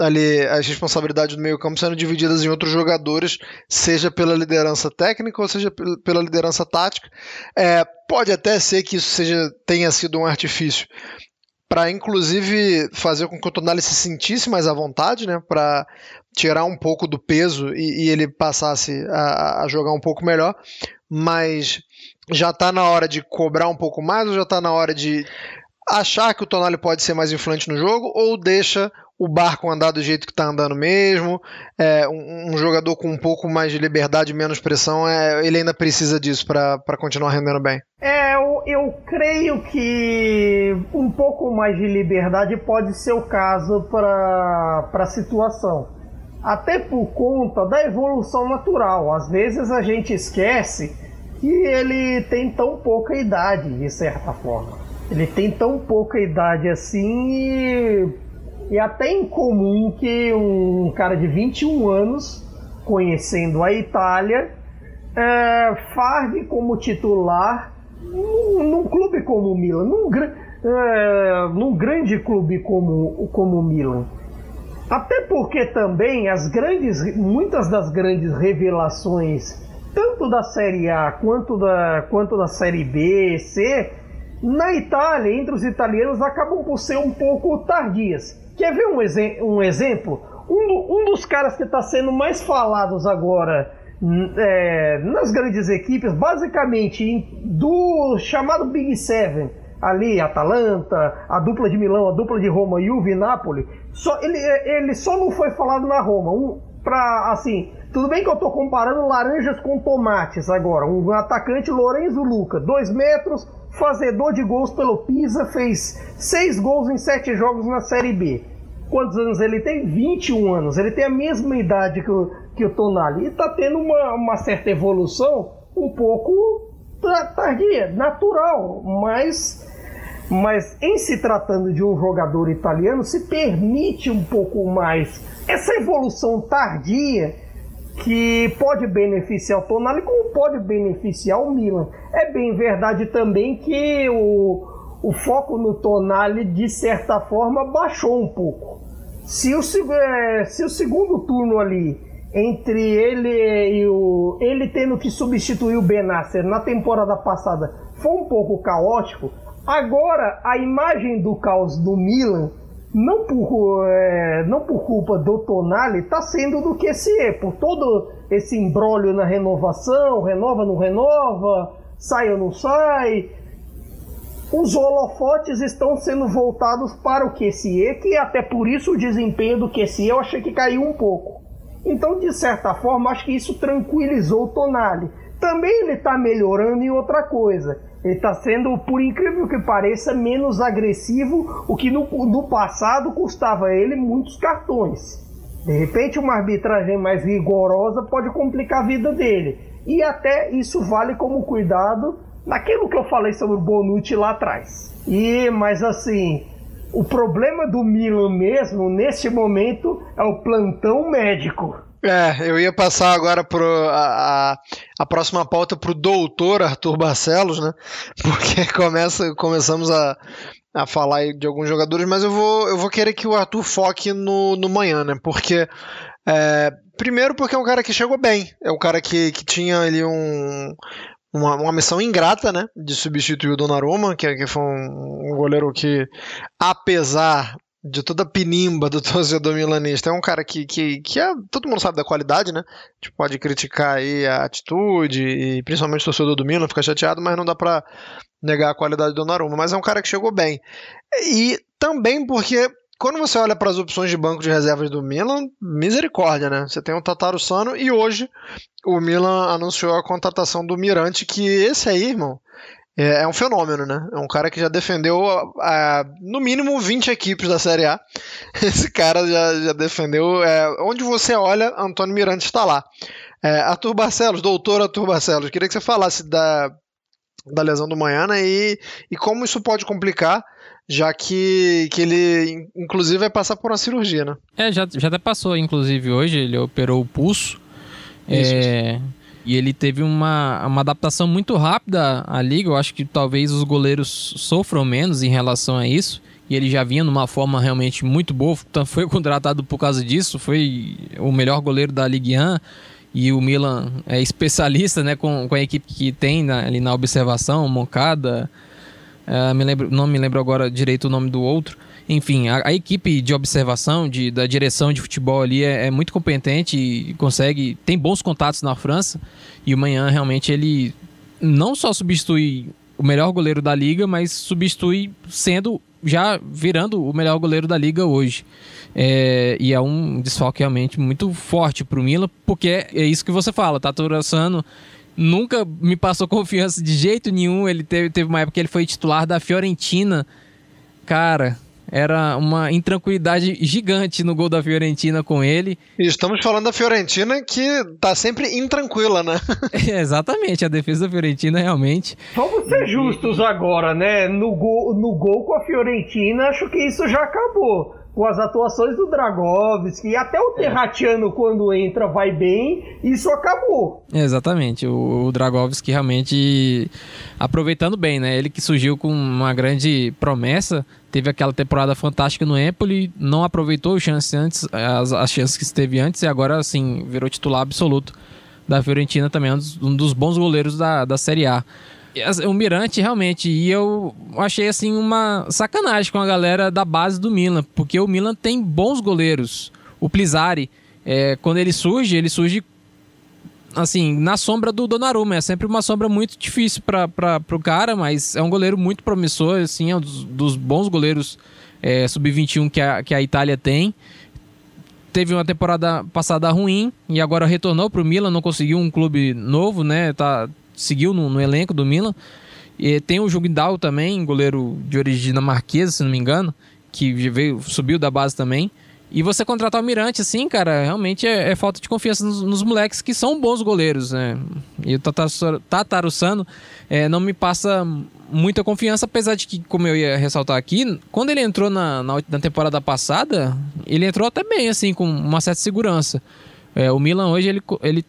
ali as responsabilidades do meio-campo sendo divididas em outros jogadores, seja pela liderança técnica ou seja pela liderança tática. É, pode até ser que isso seja, tenha sido um artifício para inclusive fazer com que o Tonali se sentisse mais à vontade, né? Para tirar um pouco do peso e, e ele passasse a, a jogar um pouco melhor, mas já está na hora de cobrar um pouco mais ou já está na hora de achar que o Tonali pode ser mais influente no jogo ou deixa o barco andar do jeito que está andando mesmo? É, um, um, jogador com um pouco mais de liberdade, menos pressão, é, ele ainda precisa disso para continuar rendendo bem? É, eu, eu creio que um pouco mais de liberdade pode ser o caso para a situação. Até por conta da evolução natural. Às vezes a gente esquece que ele tem tão pouca idade, de certa forma. Ele tem tão pouca idade assim e, e até incomum que um cara de 21 anos, conhecendo a Itália, é, farde como titular num, num, clube como o Milan, num, é, num grande clube como, como o Milan. Até porque também as grandes, muitas das grandes revelações, tanto da Série A quanto da, quanto da Série B, C, na Itália, entre os italianos, acabam por ser um pouco tardias. Quer ver um, exe um exemplo? Um, do, um, dos caras que está sendo mais falados agora é, nas grandes equipes, basicamente do chamado Big Seven, ali, Atalanta, a dupla de Milão, a dupla de Roma, Juve e Napoli, só, ele, ele só não foi falado na Roma. Um, pra, assim, tudo bem que eu estou comparando laranjas com tomates agora. Um atacante Lorenzo Luca, 2 metros, fazedor de gols pelo Pisa, fez seis gols em sete jogos na Série B. Quantos anos ele tem? 21 anos. Ele tem a mesma idade que o, que o Tonali. E está tendo uma, uma certa evolução um pouco tardia, natural, mas, mas em se tratando de um jogador italiano, se permite um pouco mais essa evolução tardia que pode beneficiar o Tonali como pode beneficiar o Milan. É bem verdade também que o, o foco no Tonali, de certa forma, baixou um pouco. Se o, é, se o segundo turno ali, entre ele e o. ele tendo que substituir o Benasser na temporada passada, foi um pouco caótico, agora a imagem do caos do Milan não por, é, não por culpa do Tonali, está sendo do que se é, por todo esse embrólio na renovação, renova, não renova, sai ou não sai. Os holofotes estão sendo voltados para o QSE, que até por isso o desempenho do QSE eu achei que caiu um pouco. Então, de certa forma, acho que isso tranquilizou o Tonali. Também ele está melhorando em outra coisa ele está sendo, por incrível que pareça, menos agressivo, o que no, no passado custava ele muitos cartões. De repente, uma arbitragem mais rigorosa pode complicar a vida dele. E até isso vale como cuidado naquilo que eu falei sobre o Bonucci lá atrás. E, mas assim, o problema do Milan mesmo, neste momento, é o plantão médico. É, eu ia passar agora pro, a, a, próxima pauta para o doutor Arthur Barcelos, né? Porque começa, começamos a, a falar de alguns jogadores, mas eu vou, eu vou querer que o Arthur foque no, no manhã, né? Porque. É, primeiro, porque é um cara que chegou bem, é um cara que, que tinha ali um, uma, uma missão ingrata, né? De substituir o Donnarumma, que, que foi um, um goleiro que, apesar de toda a pinimba do torcedor milanista. É um cara que, que, que é, todo mundo sabe da qualidade, né? A gente pode criticar aí a atitude, e principalmente o torcedor do Milan fica chateado, mas não dá para negar a qualidade do Donnarumma. Mas é um cara que chegou bem. E também porque quando você olha para as opções de banco de reservas do Milan, misericórdia, né? Você tem o Tataru Sano e hoje o Milan anunciou a contratação do Mirante, que esse aí, irmão, é, é, um fenômeno, né? É um cara que já defendeu no mínimo 20 equipes da Série A. Esse cara já, já defendeu. É, onde você olha, Antônio Mirante está lá. É, Arthur Barcelos, doutor Arthur Barcelos, queria que você falasse da, da lesão do manhã, né? E, e como isso pode complicar, já que, que ele, inclusive, vai passar por uma cirurgia, né? É, já, já até passou, inclusive, hoje, ele operou o pulso. Isso, é, isso. E ele teve uma, uma adaptação muito rápida à liga. Eu acho que talvez os goleiros sofram menos em relação a isso. E ele já vinha numa forma realmente muito boa. Foi contratado por causa disso. Foi o melhor goleiro da Ligue 1 e o Milan é especialista né, com, com a equipe que tem na, ali na observação, Moncada, uh, me lembro, não me lembro agora direito o nome do outro. Enfim, a, a equipe de observação de, da direção de futebol ali é, é, muito competente e consegue, tem bons contatos na França. E o Manhã realmente ele não só substitui o melhor goleiro da liga, mas substitui sendo já virando o melhor goleiro da liga hoje. É, e é um desfalque realmente muito forte para o Milan, porque é, isso que você fala, Tato Rossano nunca me passou confiança de jeito nenhum. Ele teve, teve uma época que ele foi titular da Fiorentina. Cara, era uma intranquilidade gigante no gol da Fiorentina com ele. E estamos falando da Fiorentina que tá sempre intranquila, né? é, exatamente, a defesa da Fiorentina realmente. Vamos ser justos agora, né? No gol, no gol com a Fiorentina, acho que isso já acabou com as atuações do Dragovski e até o Terratiano quando entra vai bem, isso acabou. Exatamente, o, o Dragovski realmente aproveitando bem, né? Ele que surgiu com uma grande promessa, teve aquela temporada fantástica no Empoli, não aproveitou as chances antes, as, as chances que esteve antes e agora assim virou titular absoluto da Fiorentina também, um dos, um dos bons goleiros da, da Série A o Mirante realmente, e eu achei assim uma sacanagem com a galera da base do Milan, porque o Milan tem bons goleiros. O Plizari, é, quando ele surge, ele surge assim, na sombra do Donnarumma, é sempre uma sombra muito difícil para o cara, mas é um goleiro muito promissor, assim, é um dos, dos bons goleiros é, sub-21 que a, que a Itália tem. Teve uma temporada passada ruim e agora retornou para o Milan, não conseguiu um clube novo, né? Tá, seguiu no, no elenco do Milan. E tem o Jugdal também, goleiro de origem dinamarquesa, se não me engano, que veio, subiu da base também. E você contratar o Mirante, assim, cara, realmente é, é falta de confiança nos, nos, moleques que são bons goleiros, né? E o Tatarussano é, não me passa muita confiança, apesar de que, como eu ia ressaltar aqui, quando ele entrou na, na, na temporada passada, ele entrou até bem, assim, com uma certa segurança. É, o Milan hoje, ele, ele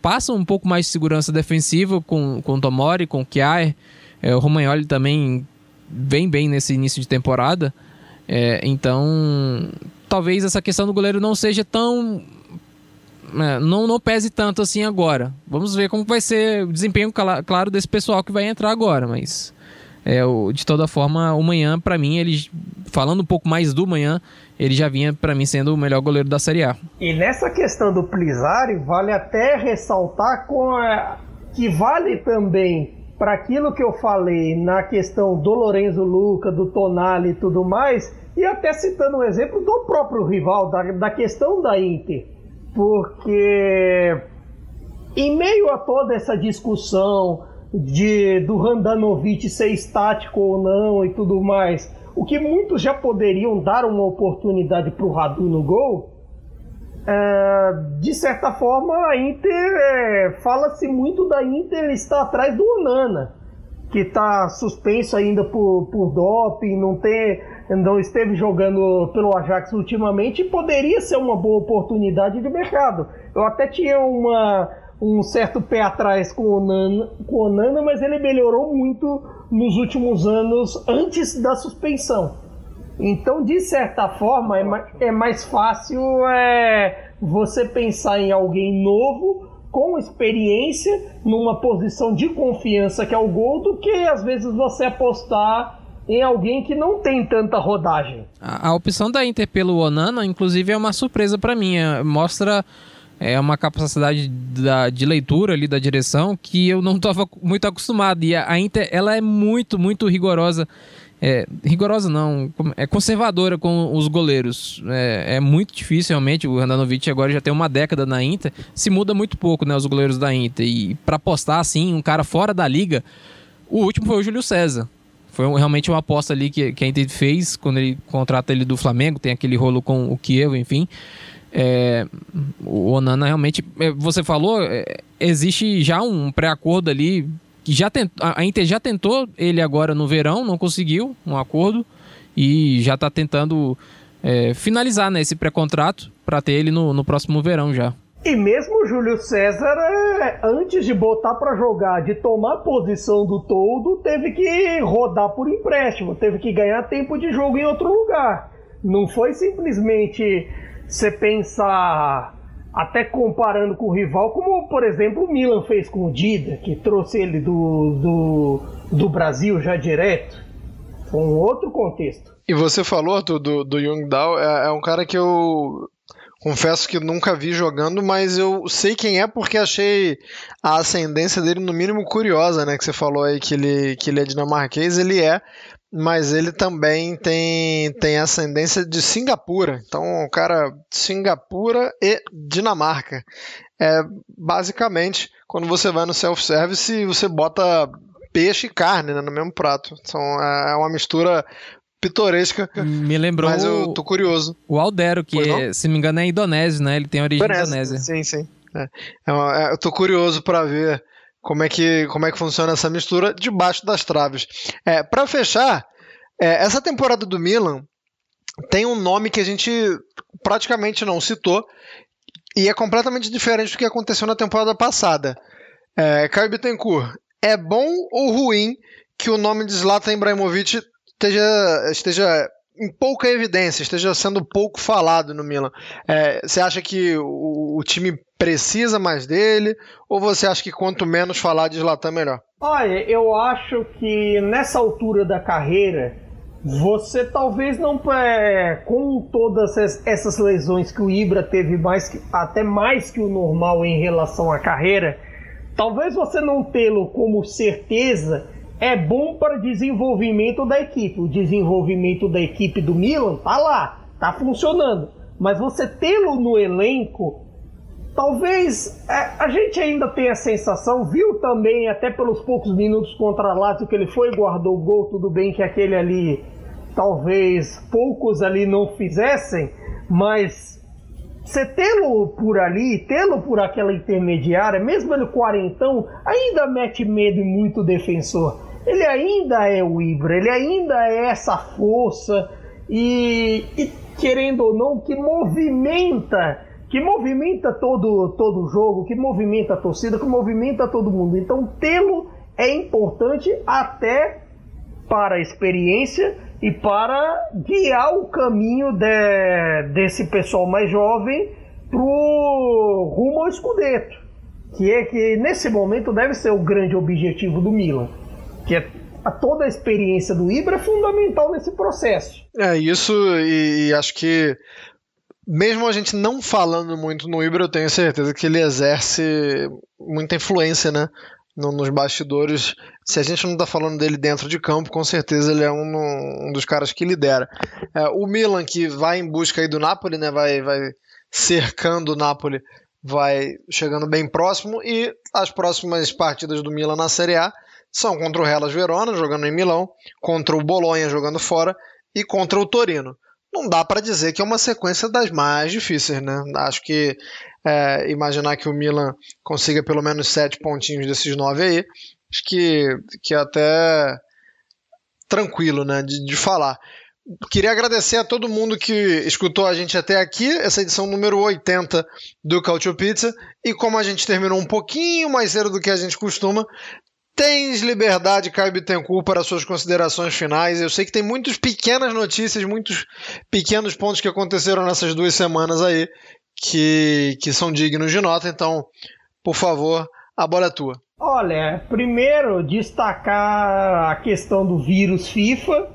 passa um pouco mais de segurança defensiva com, com o Tomori, com o Kjaer. É, o Romagnoli também vem bem nesse início de temporada. É, então, talvez essa questão do goleiro não seja tão. É, não, não pese tanto assim agora. Vamos ver como vai ser o desempenho, claro, desse pessoal que vai entrar agora, mas. É, o, de toda forma, o Manhã, para mim, ele falando um pouco mais do Manhã, ele já vinha para mim sendo o melhor goleiro da Série A. E nessa questão do Plizari, vale até ressaltar a, que vale também para aquilo que eu falei na questão do Lorenzo Luca, do Tonali e tudo mais, e até citando um exemplo do próprio rival, da, da questão da Inter. Porque em meio a toda essa discussão de do Randanovic ser estático ou não e tudo mais, o que muitos já poderiam dar uma oportunidade para o Radu no gol, é, de certa forma a Inter é, fala-se muito da Inter estar atrás do Onana, que está suspenso ainda por, por doping, não, tem, não esteve jogando pelo Ajax ultimamente e poderia ser uma boa oportunidade de mercado. Eu até tinha uma um certo pé atrás com o Onana, com o mas ele melhorou muito nos últimos anos antes da suspensão. Então, de certa forma, é mais, é mais fácil é, você pensar em alguém novo, com experiência, numa posição de confiança que é o gol, do que às vezes você apostar em alguém que não tem tanta rodagem. A, a opção da Inter pelo Onana, inclusive, é uma surpresa para mim. É, mostra é uma capacidade da, de leitura ali da direção que eu não estava muito acostumado. E a Inter, ela é muito, muito rigorosa. É, rigorosa não, é conservadora com os goleiros. É, é muito difícil realmente. O Randanovic agora já tem uma década na Inter. Se muda muito pouco, né, os goleiros da Inter. E para apostar assim, um cara fora da liga, o último foi o Júlio César. Foi realmente uma aposta ali que, que a Inter fez quando ele contrata ele do Flamengo. Tem aquele rolo com o Kiev, enfim. É, o Onana realmente, é, você falou, é, existe já um pré-acordo ali já tent, a Inter já tentou ele agora no verão, não conseguiu um acordo e já está tentando é, finalizar né, esse pré-contrato para ter ele no, no próximo verão já. E mesmo o Júlio César, é, antes de botar para jogar, de tomar posição do todo, teve que rodar por empréstimo, teve que ganhar tempo de jogo em outro lugar. Não foi simplesmente você pensar, até comparando com o rival, como por exemplo o Milan fez com o Dida, que trouxe ele do, do, do Brasil já direto. Foi um outro contexto. E você falou do, do, Young Dao, é, é um cara que eu Confesso que nunca vi jogando, mas eu sei quem é porque achei a ascendência dele no mínimo curiosa, né? Que você falou aí que ele, que ele é dinamarquês, ele é, mas ele também tem, tem ascendência de Singapura. Então, o cara Singapura e Dinamarca. É basicamente quando você vai no self-service você bota peixe e carne né, no mesmo prato. Então, é uma mistura pitoresca. Me lembrou. Mas eu tô curioso. O Aldero, que é, se não me engano é indonésio, né? Ele tem origem indonésia. Sim, sim. É. É, é eu tô curioso para ver como é, que, como é que funciona essa mistura debaixo das traves. É, para fechar, é, essa temporada do Milan tem um nome que a gente praticamente não citou e é completamente diferente do que aconteceu na temporada passada. É, Caio Bittencourt, é bom ou ruim que o nome de Zlatan Ibrahimovic esteja, esteja em pouca evidência, esteja sendo pouco falado no Milan. É, você acha que o, o, time precisa mais dele ou você acha que quanto menos falar de Zlatan melhor? Olha, eu acho que nessa altura da carreira você talvez não é, com todas essas lesões que o Ibra teve mais que, até mais que o normal em relação à carreira, talvez você não tê-lo como certeza é bom para desenvolvimento da equipe. O desenvolvimento da equipe do Milan tá lá, tá funcionando. Mas você tê-lo no elenco, talvez é, a gente ainda tenha a sensação, viu também até pelos poucos minutos contra a Lazio que ele foi e guardou o gol, tudo bem que aquele ali talvez poucos ali não fizessem, mas você tê-lo por ali, tê-lo por aquela intermediária, mesmo ele quarentão, ainda mete medo em muito defensor ele ainda é o Ibra, ele ainda é essa força e, e querendo ou não, que movimenta, que movimenta todo, todo o jogo, que movimenta a torcida, que movimenta todo mundo. Então tê-lo é importante até para a experiência e para guiar o caminho de, desse pessoal mais jovem pro rumo ao escudeto, que é que nesse momento deve ser o grande objetivo do Milan que é a toda a experiência do Ibra é fundamental nesse processo. É isso, e, e, acho que mesmo a gente não falando muito no Ibra, eu tenho certeza que ele exerce muita influência, né? No, nos bastidores. Se a gente não está falando dele dentro de campo, com certeza ele é um, um dos caras que lidera. É, o Milan, que vai em busca aí do Napoli, né? Vai, vai cercando o Napoli, vai chegando bem próximo. E as próximas partidas do Milan na Série A são contra o Hellas Verona, jogando em Milão, contra o Bolonha, jogando fora, e contra o Torino. Não dá para dizer que é uma sequência das mais difíceis, né? Acho que é, imaginar que o Milan consiga pelo menos sete pontinhos desses nove aí, acho que, que é até tranquilo, né? De, de falar. Queria agradecer a todo mundo que escutou a gente até aqui, essa edição número 80 do Cautio Pizza. E como a gente terminou um pouquinho mais cedo do que a gente costuma, Tens liberdade, Caio Bittencourt, para suas considerações finais. Eu sei que tem muitas pequenas notícias, muitos pequenos pontos que aconteceram nessas duas semanas aí que, que são dignos de nota. Então, por favor, a bola é tua. Olha, primeiro destacar a questão do vírus FIFA,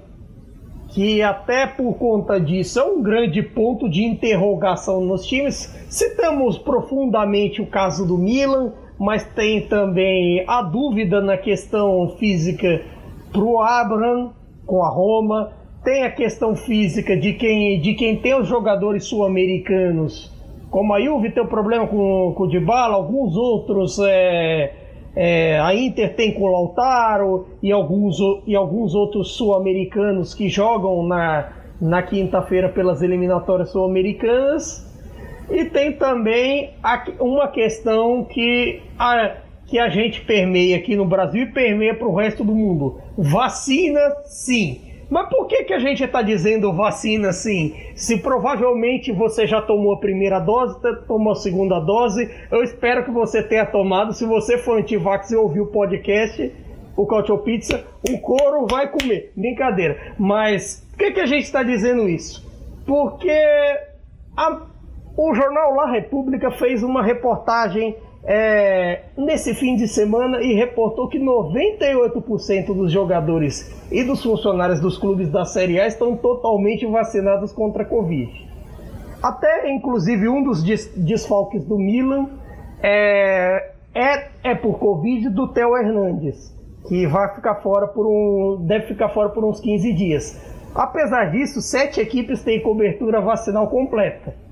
que até por conta disso é um grande ponto de interrogação nos times. Citamos profundamente o caso do Milan mas tem também a dúvida na questão física para o Abraham com a Roma, tem a questão física de quem, de quem tem os jogadores sul-americanos, como a Juve tem o problema com, com o Dybala, alguns outros é, é, a Inter tem com o Lautaro e alguns, e alguns outros sul-americanos que jogam na, na quinta-feira pelas eliminatórias sul-americanas. E tem também uma questão que, que a gente permeia aqui no Brasil e permeia para o resto do mundo. Vacina, sim. Mas por que, que a gente está dizendo vacina sim? Se provavelmente você já tomou a primeira dose, tomou a segunda dose, eu espero que você tenha tomado. Se você for antivax e ouviu o podcast, o Cautio Pizza, o couro vai comer. Brincadeira. Mas por que, que a gente está dizendo isso? Porque a, o jornal La República fez uma reportagem é, nesse fim de semana e reportou que 98% dos jogadores e dos funcionários dos clubes da Série A estão totalmente vacinados contra a Covid. Até, inclusive, um dos desfalques do Milan é, é, é por Covid do Theo Hernandes, que vai ficar fora por um, deve ficar fora por uns 15 dias. Apesar disso, sete equipes têm cobertura vacinal completa.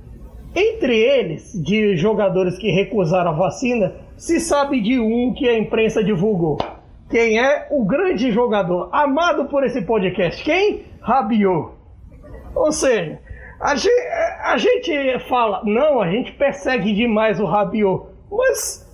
Entre eles, de jogadores que recusaram a vacina, se sabe de um que a imprensa divulgou. Quem é o grande jogador amado por esse podcast? Quem? Rabiot. Ou seja, a gente, a gente fala, não, a gente persegue demais o Rabiot, mas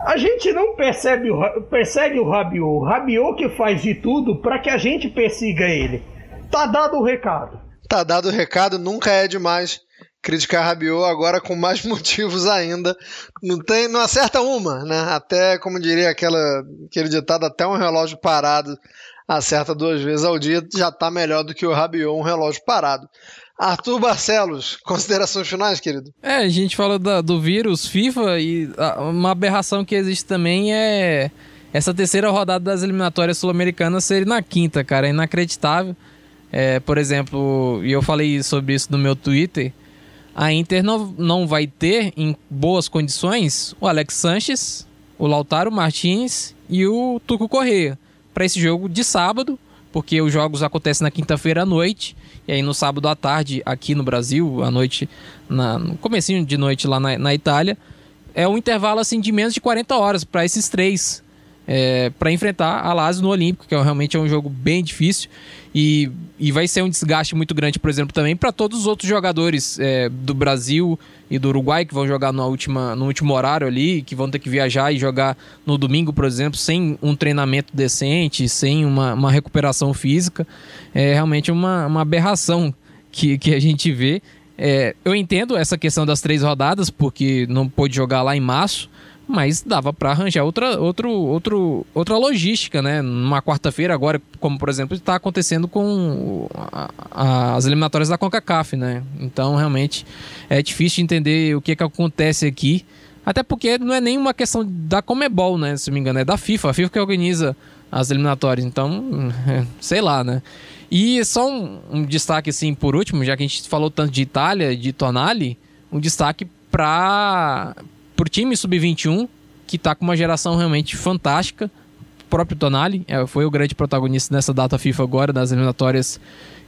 a gente não percebe o, persegue o Rabiot. O Rabiot que faz de tudo para que a gente persiga ele. Tá dado o recado. Tá dado o recado, nunca é demais criticar Rabiot agora com mais motivos ainda. Não tem, não acerta uma, né? Até, como diria aquela, aquele ditado, até um relógio parado acerta duas vezes ao dia, já está melhor do que o Rabiot, um relógio parado. Arthur Barcelos, considerações finais, querido? É, a gente fala da, do vírus FIFA e uma aberração que existe também é essa terceira rodada das eliminatórias sul-americanas ser na quinta, cara, é inacreditável. É, por exemplo, e eu falei sobre isso no meu Twitter, a Inter não, não vai ter em boas condições o Alex Sanches, o Lautaro Martins e o Tuco Correia para esse jogo de sábado, porque os jogos acontecem na quinta-feira à noite e aí no sábado à tarde aqui no Brasil, à noite, na, no comecinho de noite lá na, na Itália, é um intervalo assim de menos de 40 horas para esses três é, para enfrentar a Lazio no Olímpico, que é, realmente é um jogo bem difícil e, e vai ser um desgaste muito grande, por exemplo, também para todos os outros jogadores é, do Brasil e do Uruguai que vão jogar na última, no último horário ali, que vão ter que viajar e jogar no domingo, por exemplo, sem um treinamento decente, sem uma, uma recuperação física. É realmente uma, uma aberração que, que a gente vê. É, eu entendo essa questão das três rodadas, porque não pôde jogar lá em março, mas dava para arranjar outra, outro, outro, outra logística, né? Numa quarta-feira agora, como por exemplo está acontecendo com a, a, as eliminatórias da CONCACAF, né? Então realmente é difícil de entender o que, que acontece aqui, até porque não é nem uma questão da Comebol, né? Se me engano, é da FIFA, a FIFA que organiza as eliminatórias, então sei lá, né? E só um, um destaque assim por último, já que a gente falou tanto de Itália, de Tonali, um destaque para pro time sub-21, que está com uma geração realmente fantástica. O próprio Tonali é, foi o grande protagonista nessa data FIFA agora, das eliminatórias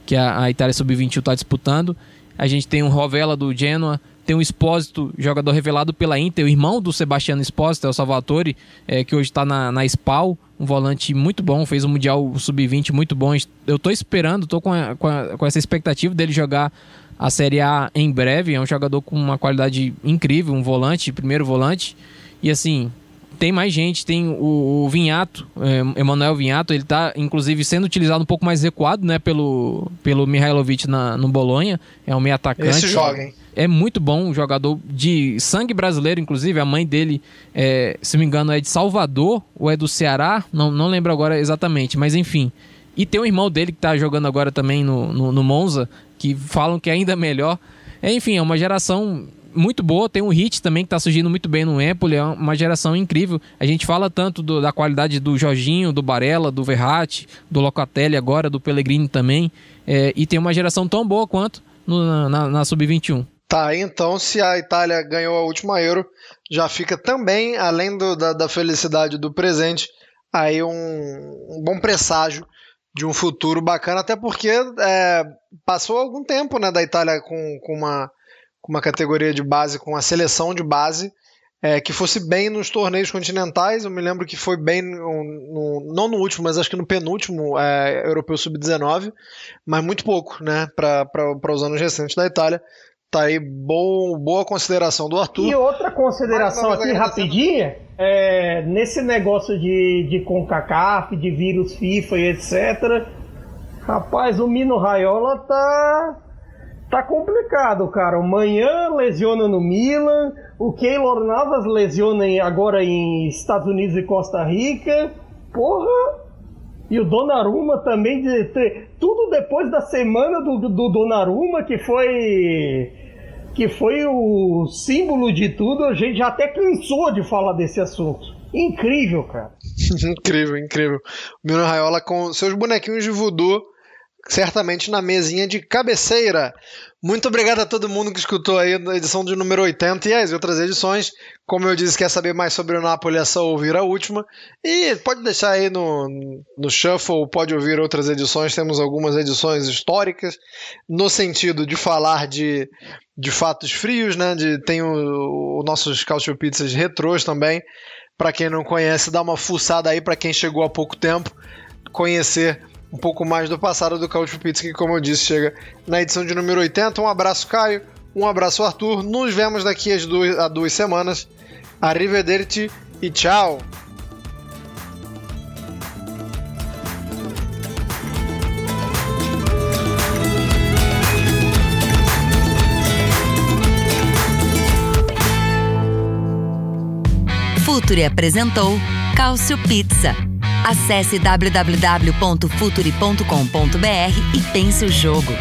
que a, a Itália sub-21 está disputando. A gente tem um Rovella do Genoa, tem um Espósito, jogador revelado pela Inter, o irmão do Sebastiano Espósito, é o Salvatore, é, que hoje está na, na SPAL, um volante muito bom, fez um Mundial Sub-20 muito bom. Eu estou esperando, estou com, com, com essa expectativa dele jogar a Série A em breve. É um jogador com uma qualidade incrível, um volante, primeiro volante. E assim, tem mais gente, tem o, o Vinhato, é, Emanuel Vinhato, ele está inclusive sendo utilizado um pouco mais recuado, né, pelo, pelo Mihailovic na, no Bolonha, é um meio atacante. Esse joga, hein? É muito bom, um jogador de sangue brasileiro, inclusive, a mãe dele, é, se não me engano, é de Salvador ou é do Ceará, não, não lembro agora exatamente, mas enfim. E tem um irmão dele que está jogando agora também no, no, no Monza, que falam que é ainda melhor. É, enfim, é uma geração muito boa. Tem um Hit também que está surgindo muito bem no Empoli. É uma geração incrível. A gente fala tanto do, da qualidade do Jorginho, do Barella, do Verratti, do Locatelli agora, do Pellegrini também. É, e tem uma geração tão boa quanto no, na, na Sub-21. Tá, então se a Itália ganhou a última Euro, já fica também, além do, da, da felicidade do presente, aí um, um bom presságio de um futuro bacana, até porque é, passou algum tempo né, da Itália com, com, uma, com uma categoria de base, com a seleção de base, é, que fosse bem nos torneios continentais. Eu me lembro que foi bem, no, no, não no último, mas acho que no penúltimo é, Europeu Sub-19, mas muito pouco né, para os anos recentes da Itália. Tá aí bom, boa consideração do Arthur. E outra consideração aqui rapidinha é, nesse negócio de, de CONCACAF, de vírus FIFA e etc. Rapaz, o Mino Raiola tá. Tá complicado, cara. O Manhã lesiona no Milan, o Keylor Navas lesiona agora em Estados Unidos e Costa Rica. Porra! E o Donnarumma também, tudo depois da semana do, do Donnarumma, que foi que foi o símbolo de tudo, a gente já até cansou de falar desse assunto. Incrível, cara. incrível, incrível. O Mino Raiola com seus bonequinhos de voodoo certamente na mesinha de cabeceira. Muito obrigado a todo mundo que escutou aí a edição de número 80 e as outras edições. Como eu disse, quer saber mais sobre o Napoli, é só ouvir a última. E pode deixar aí no, no Shuffle, pode ouvir outras edições. Temos algumas edições históricas, no sentido de falar de, de fatos frios, né? De, tem o, o nossos Cautio Pizzas retrôs também. Para quem não conhece, dá uma fuçada aí para quem chegou há pouco tempo conhecer um pouco mais do passado do Couch Pizza, que, como eu disse, chega na edição de número 80. Um abraço, Caio. Um abraço, Arthur. Nos vemos daqui a duas, a duas semanas. Arrivederci e tchau! Futuri apresentou Cálcio Pizza Acesse www.futuri.com.br e pense o jogo.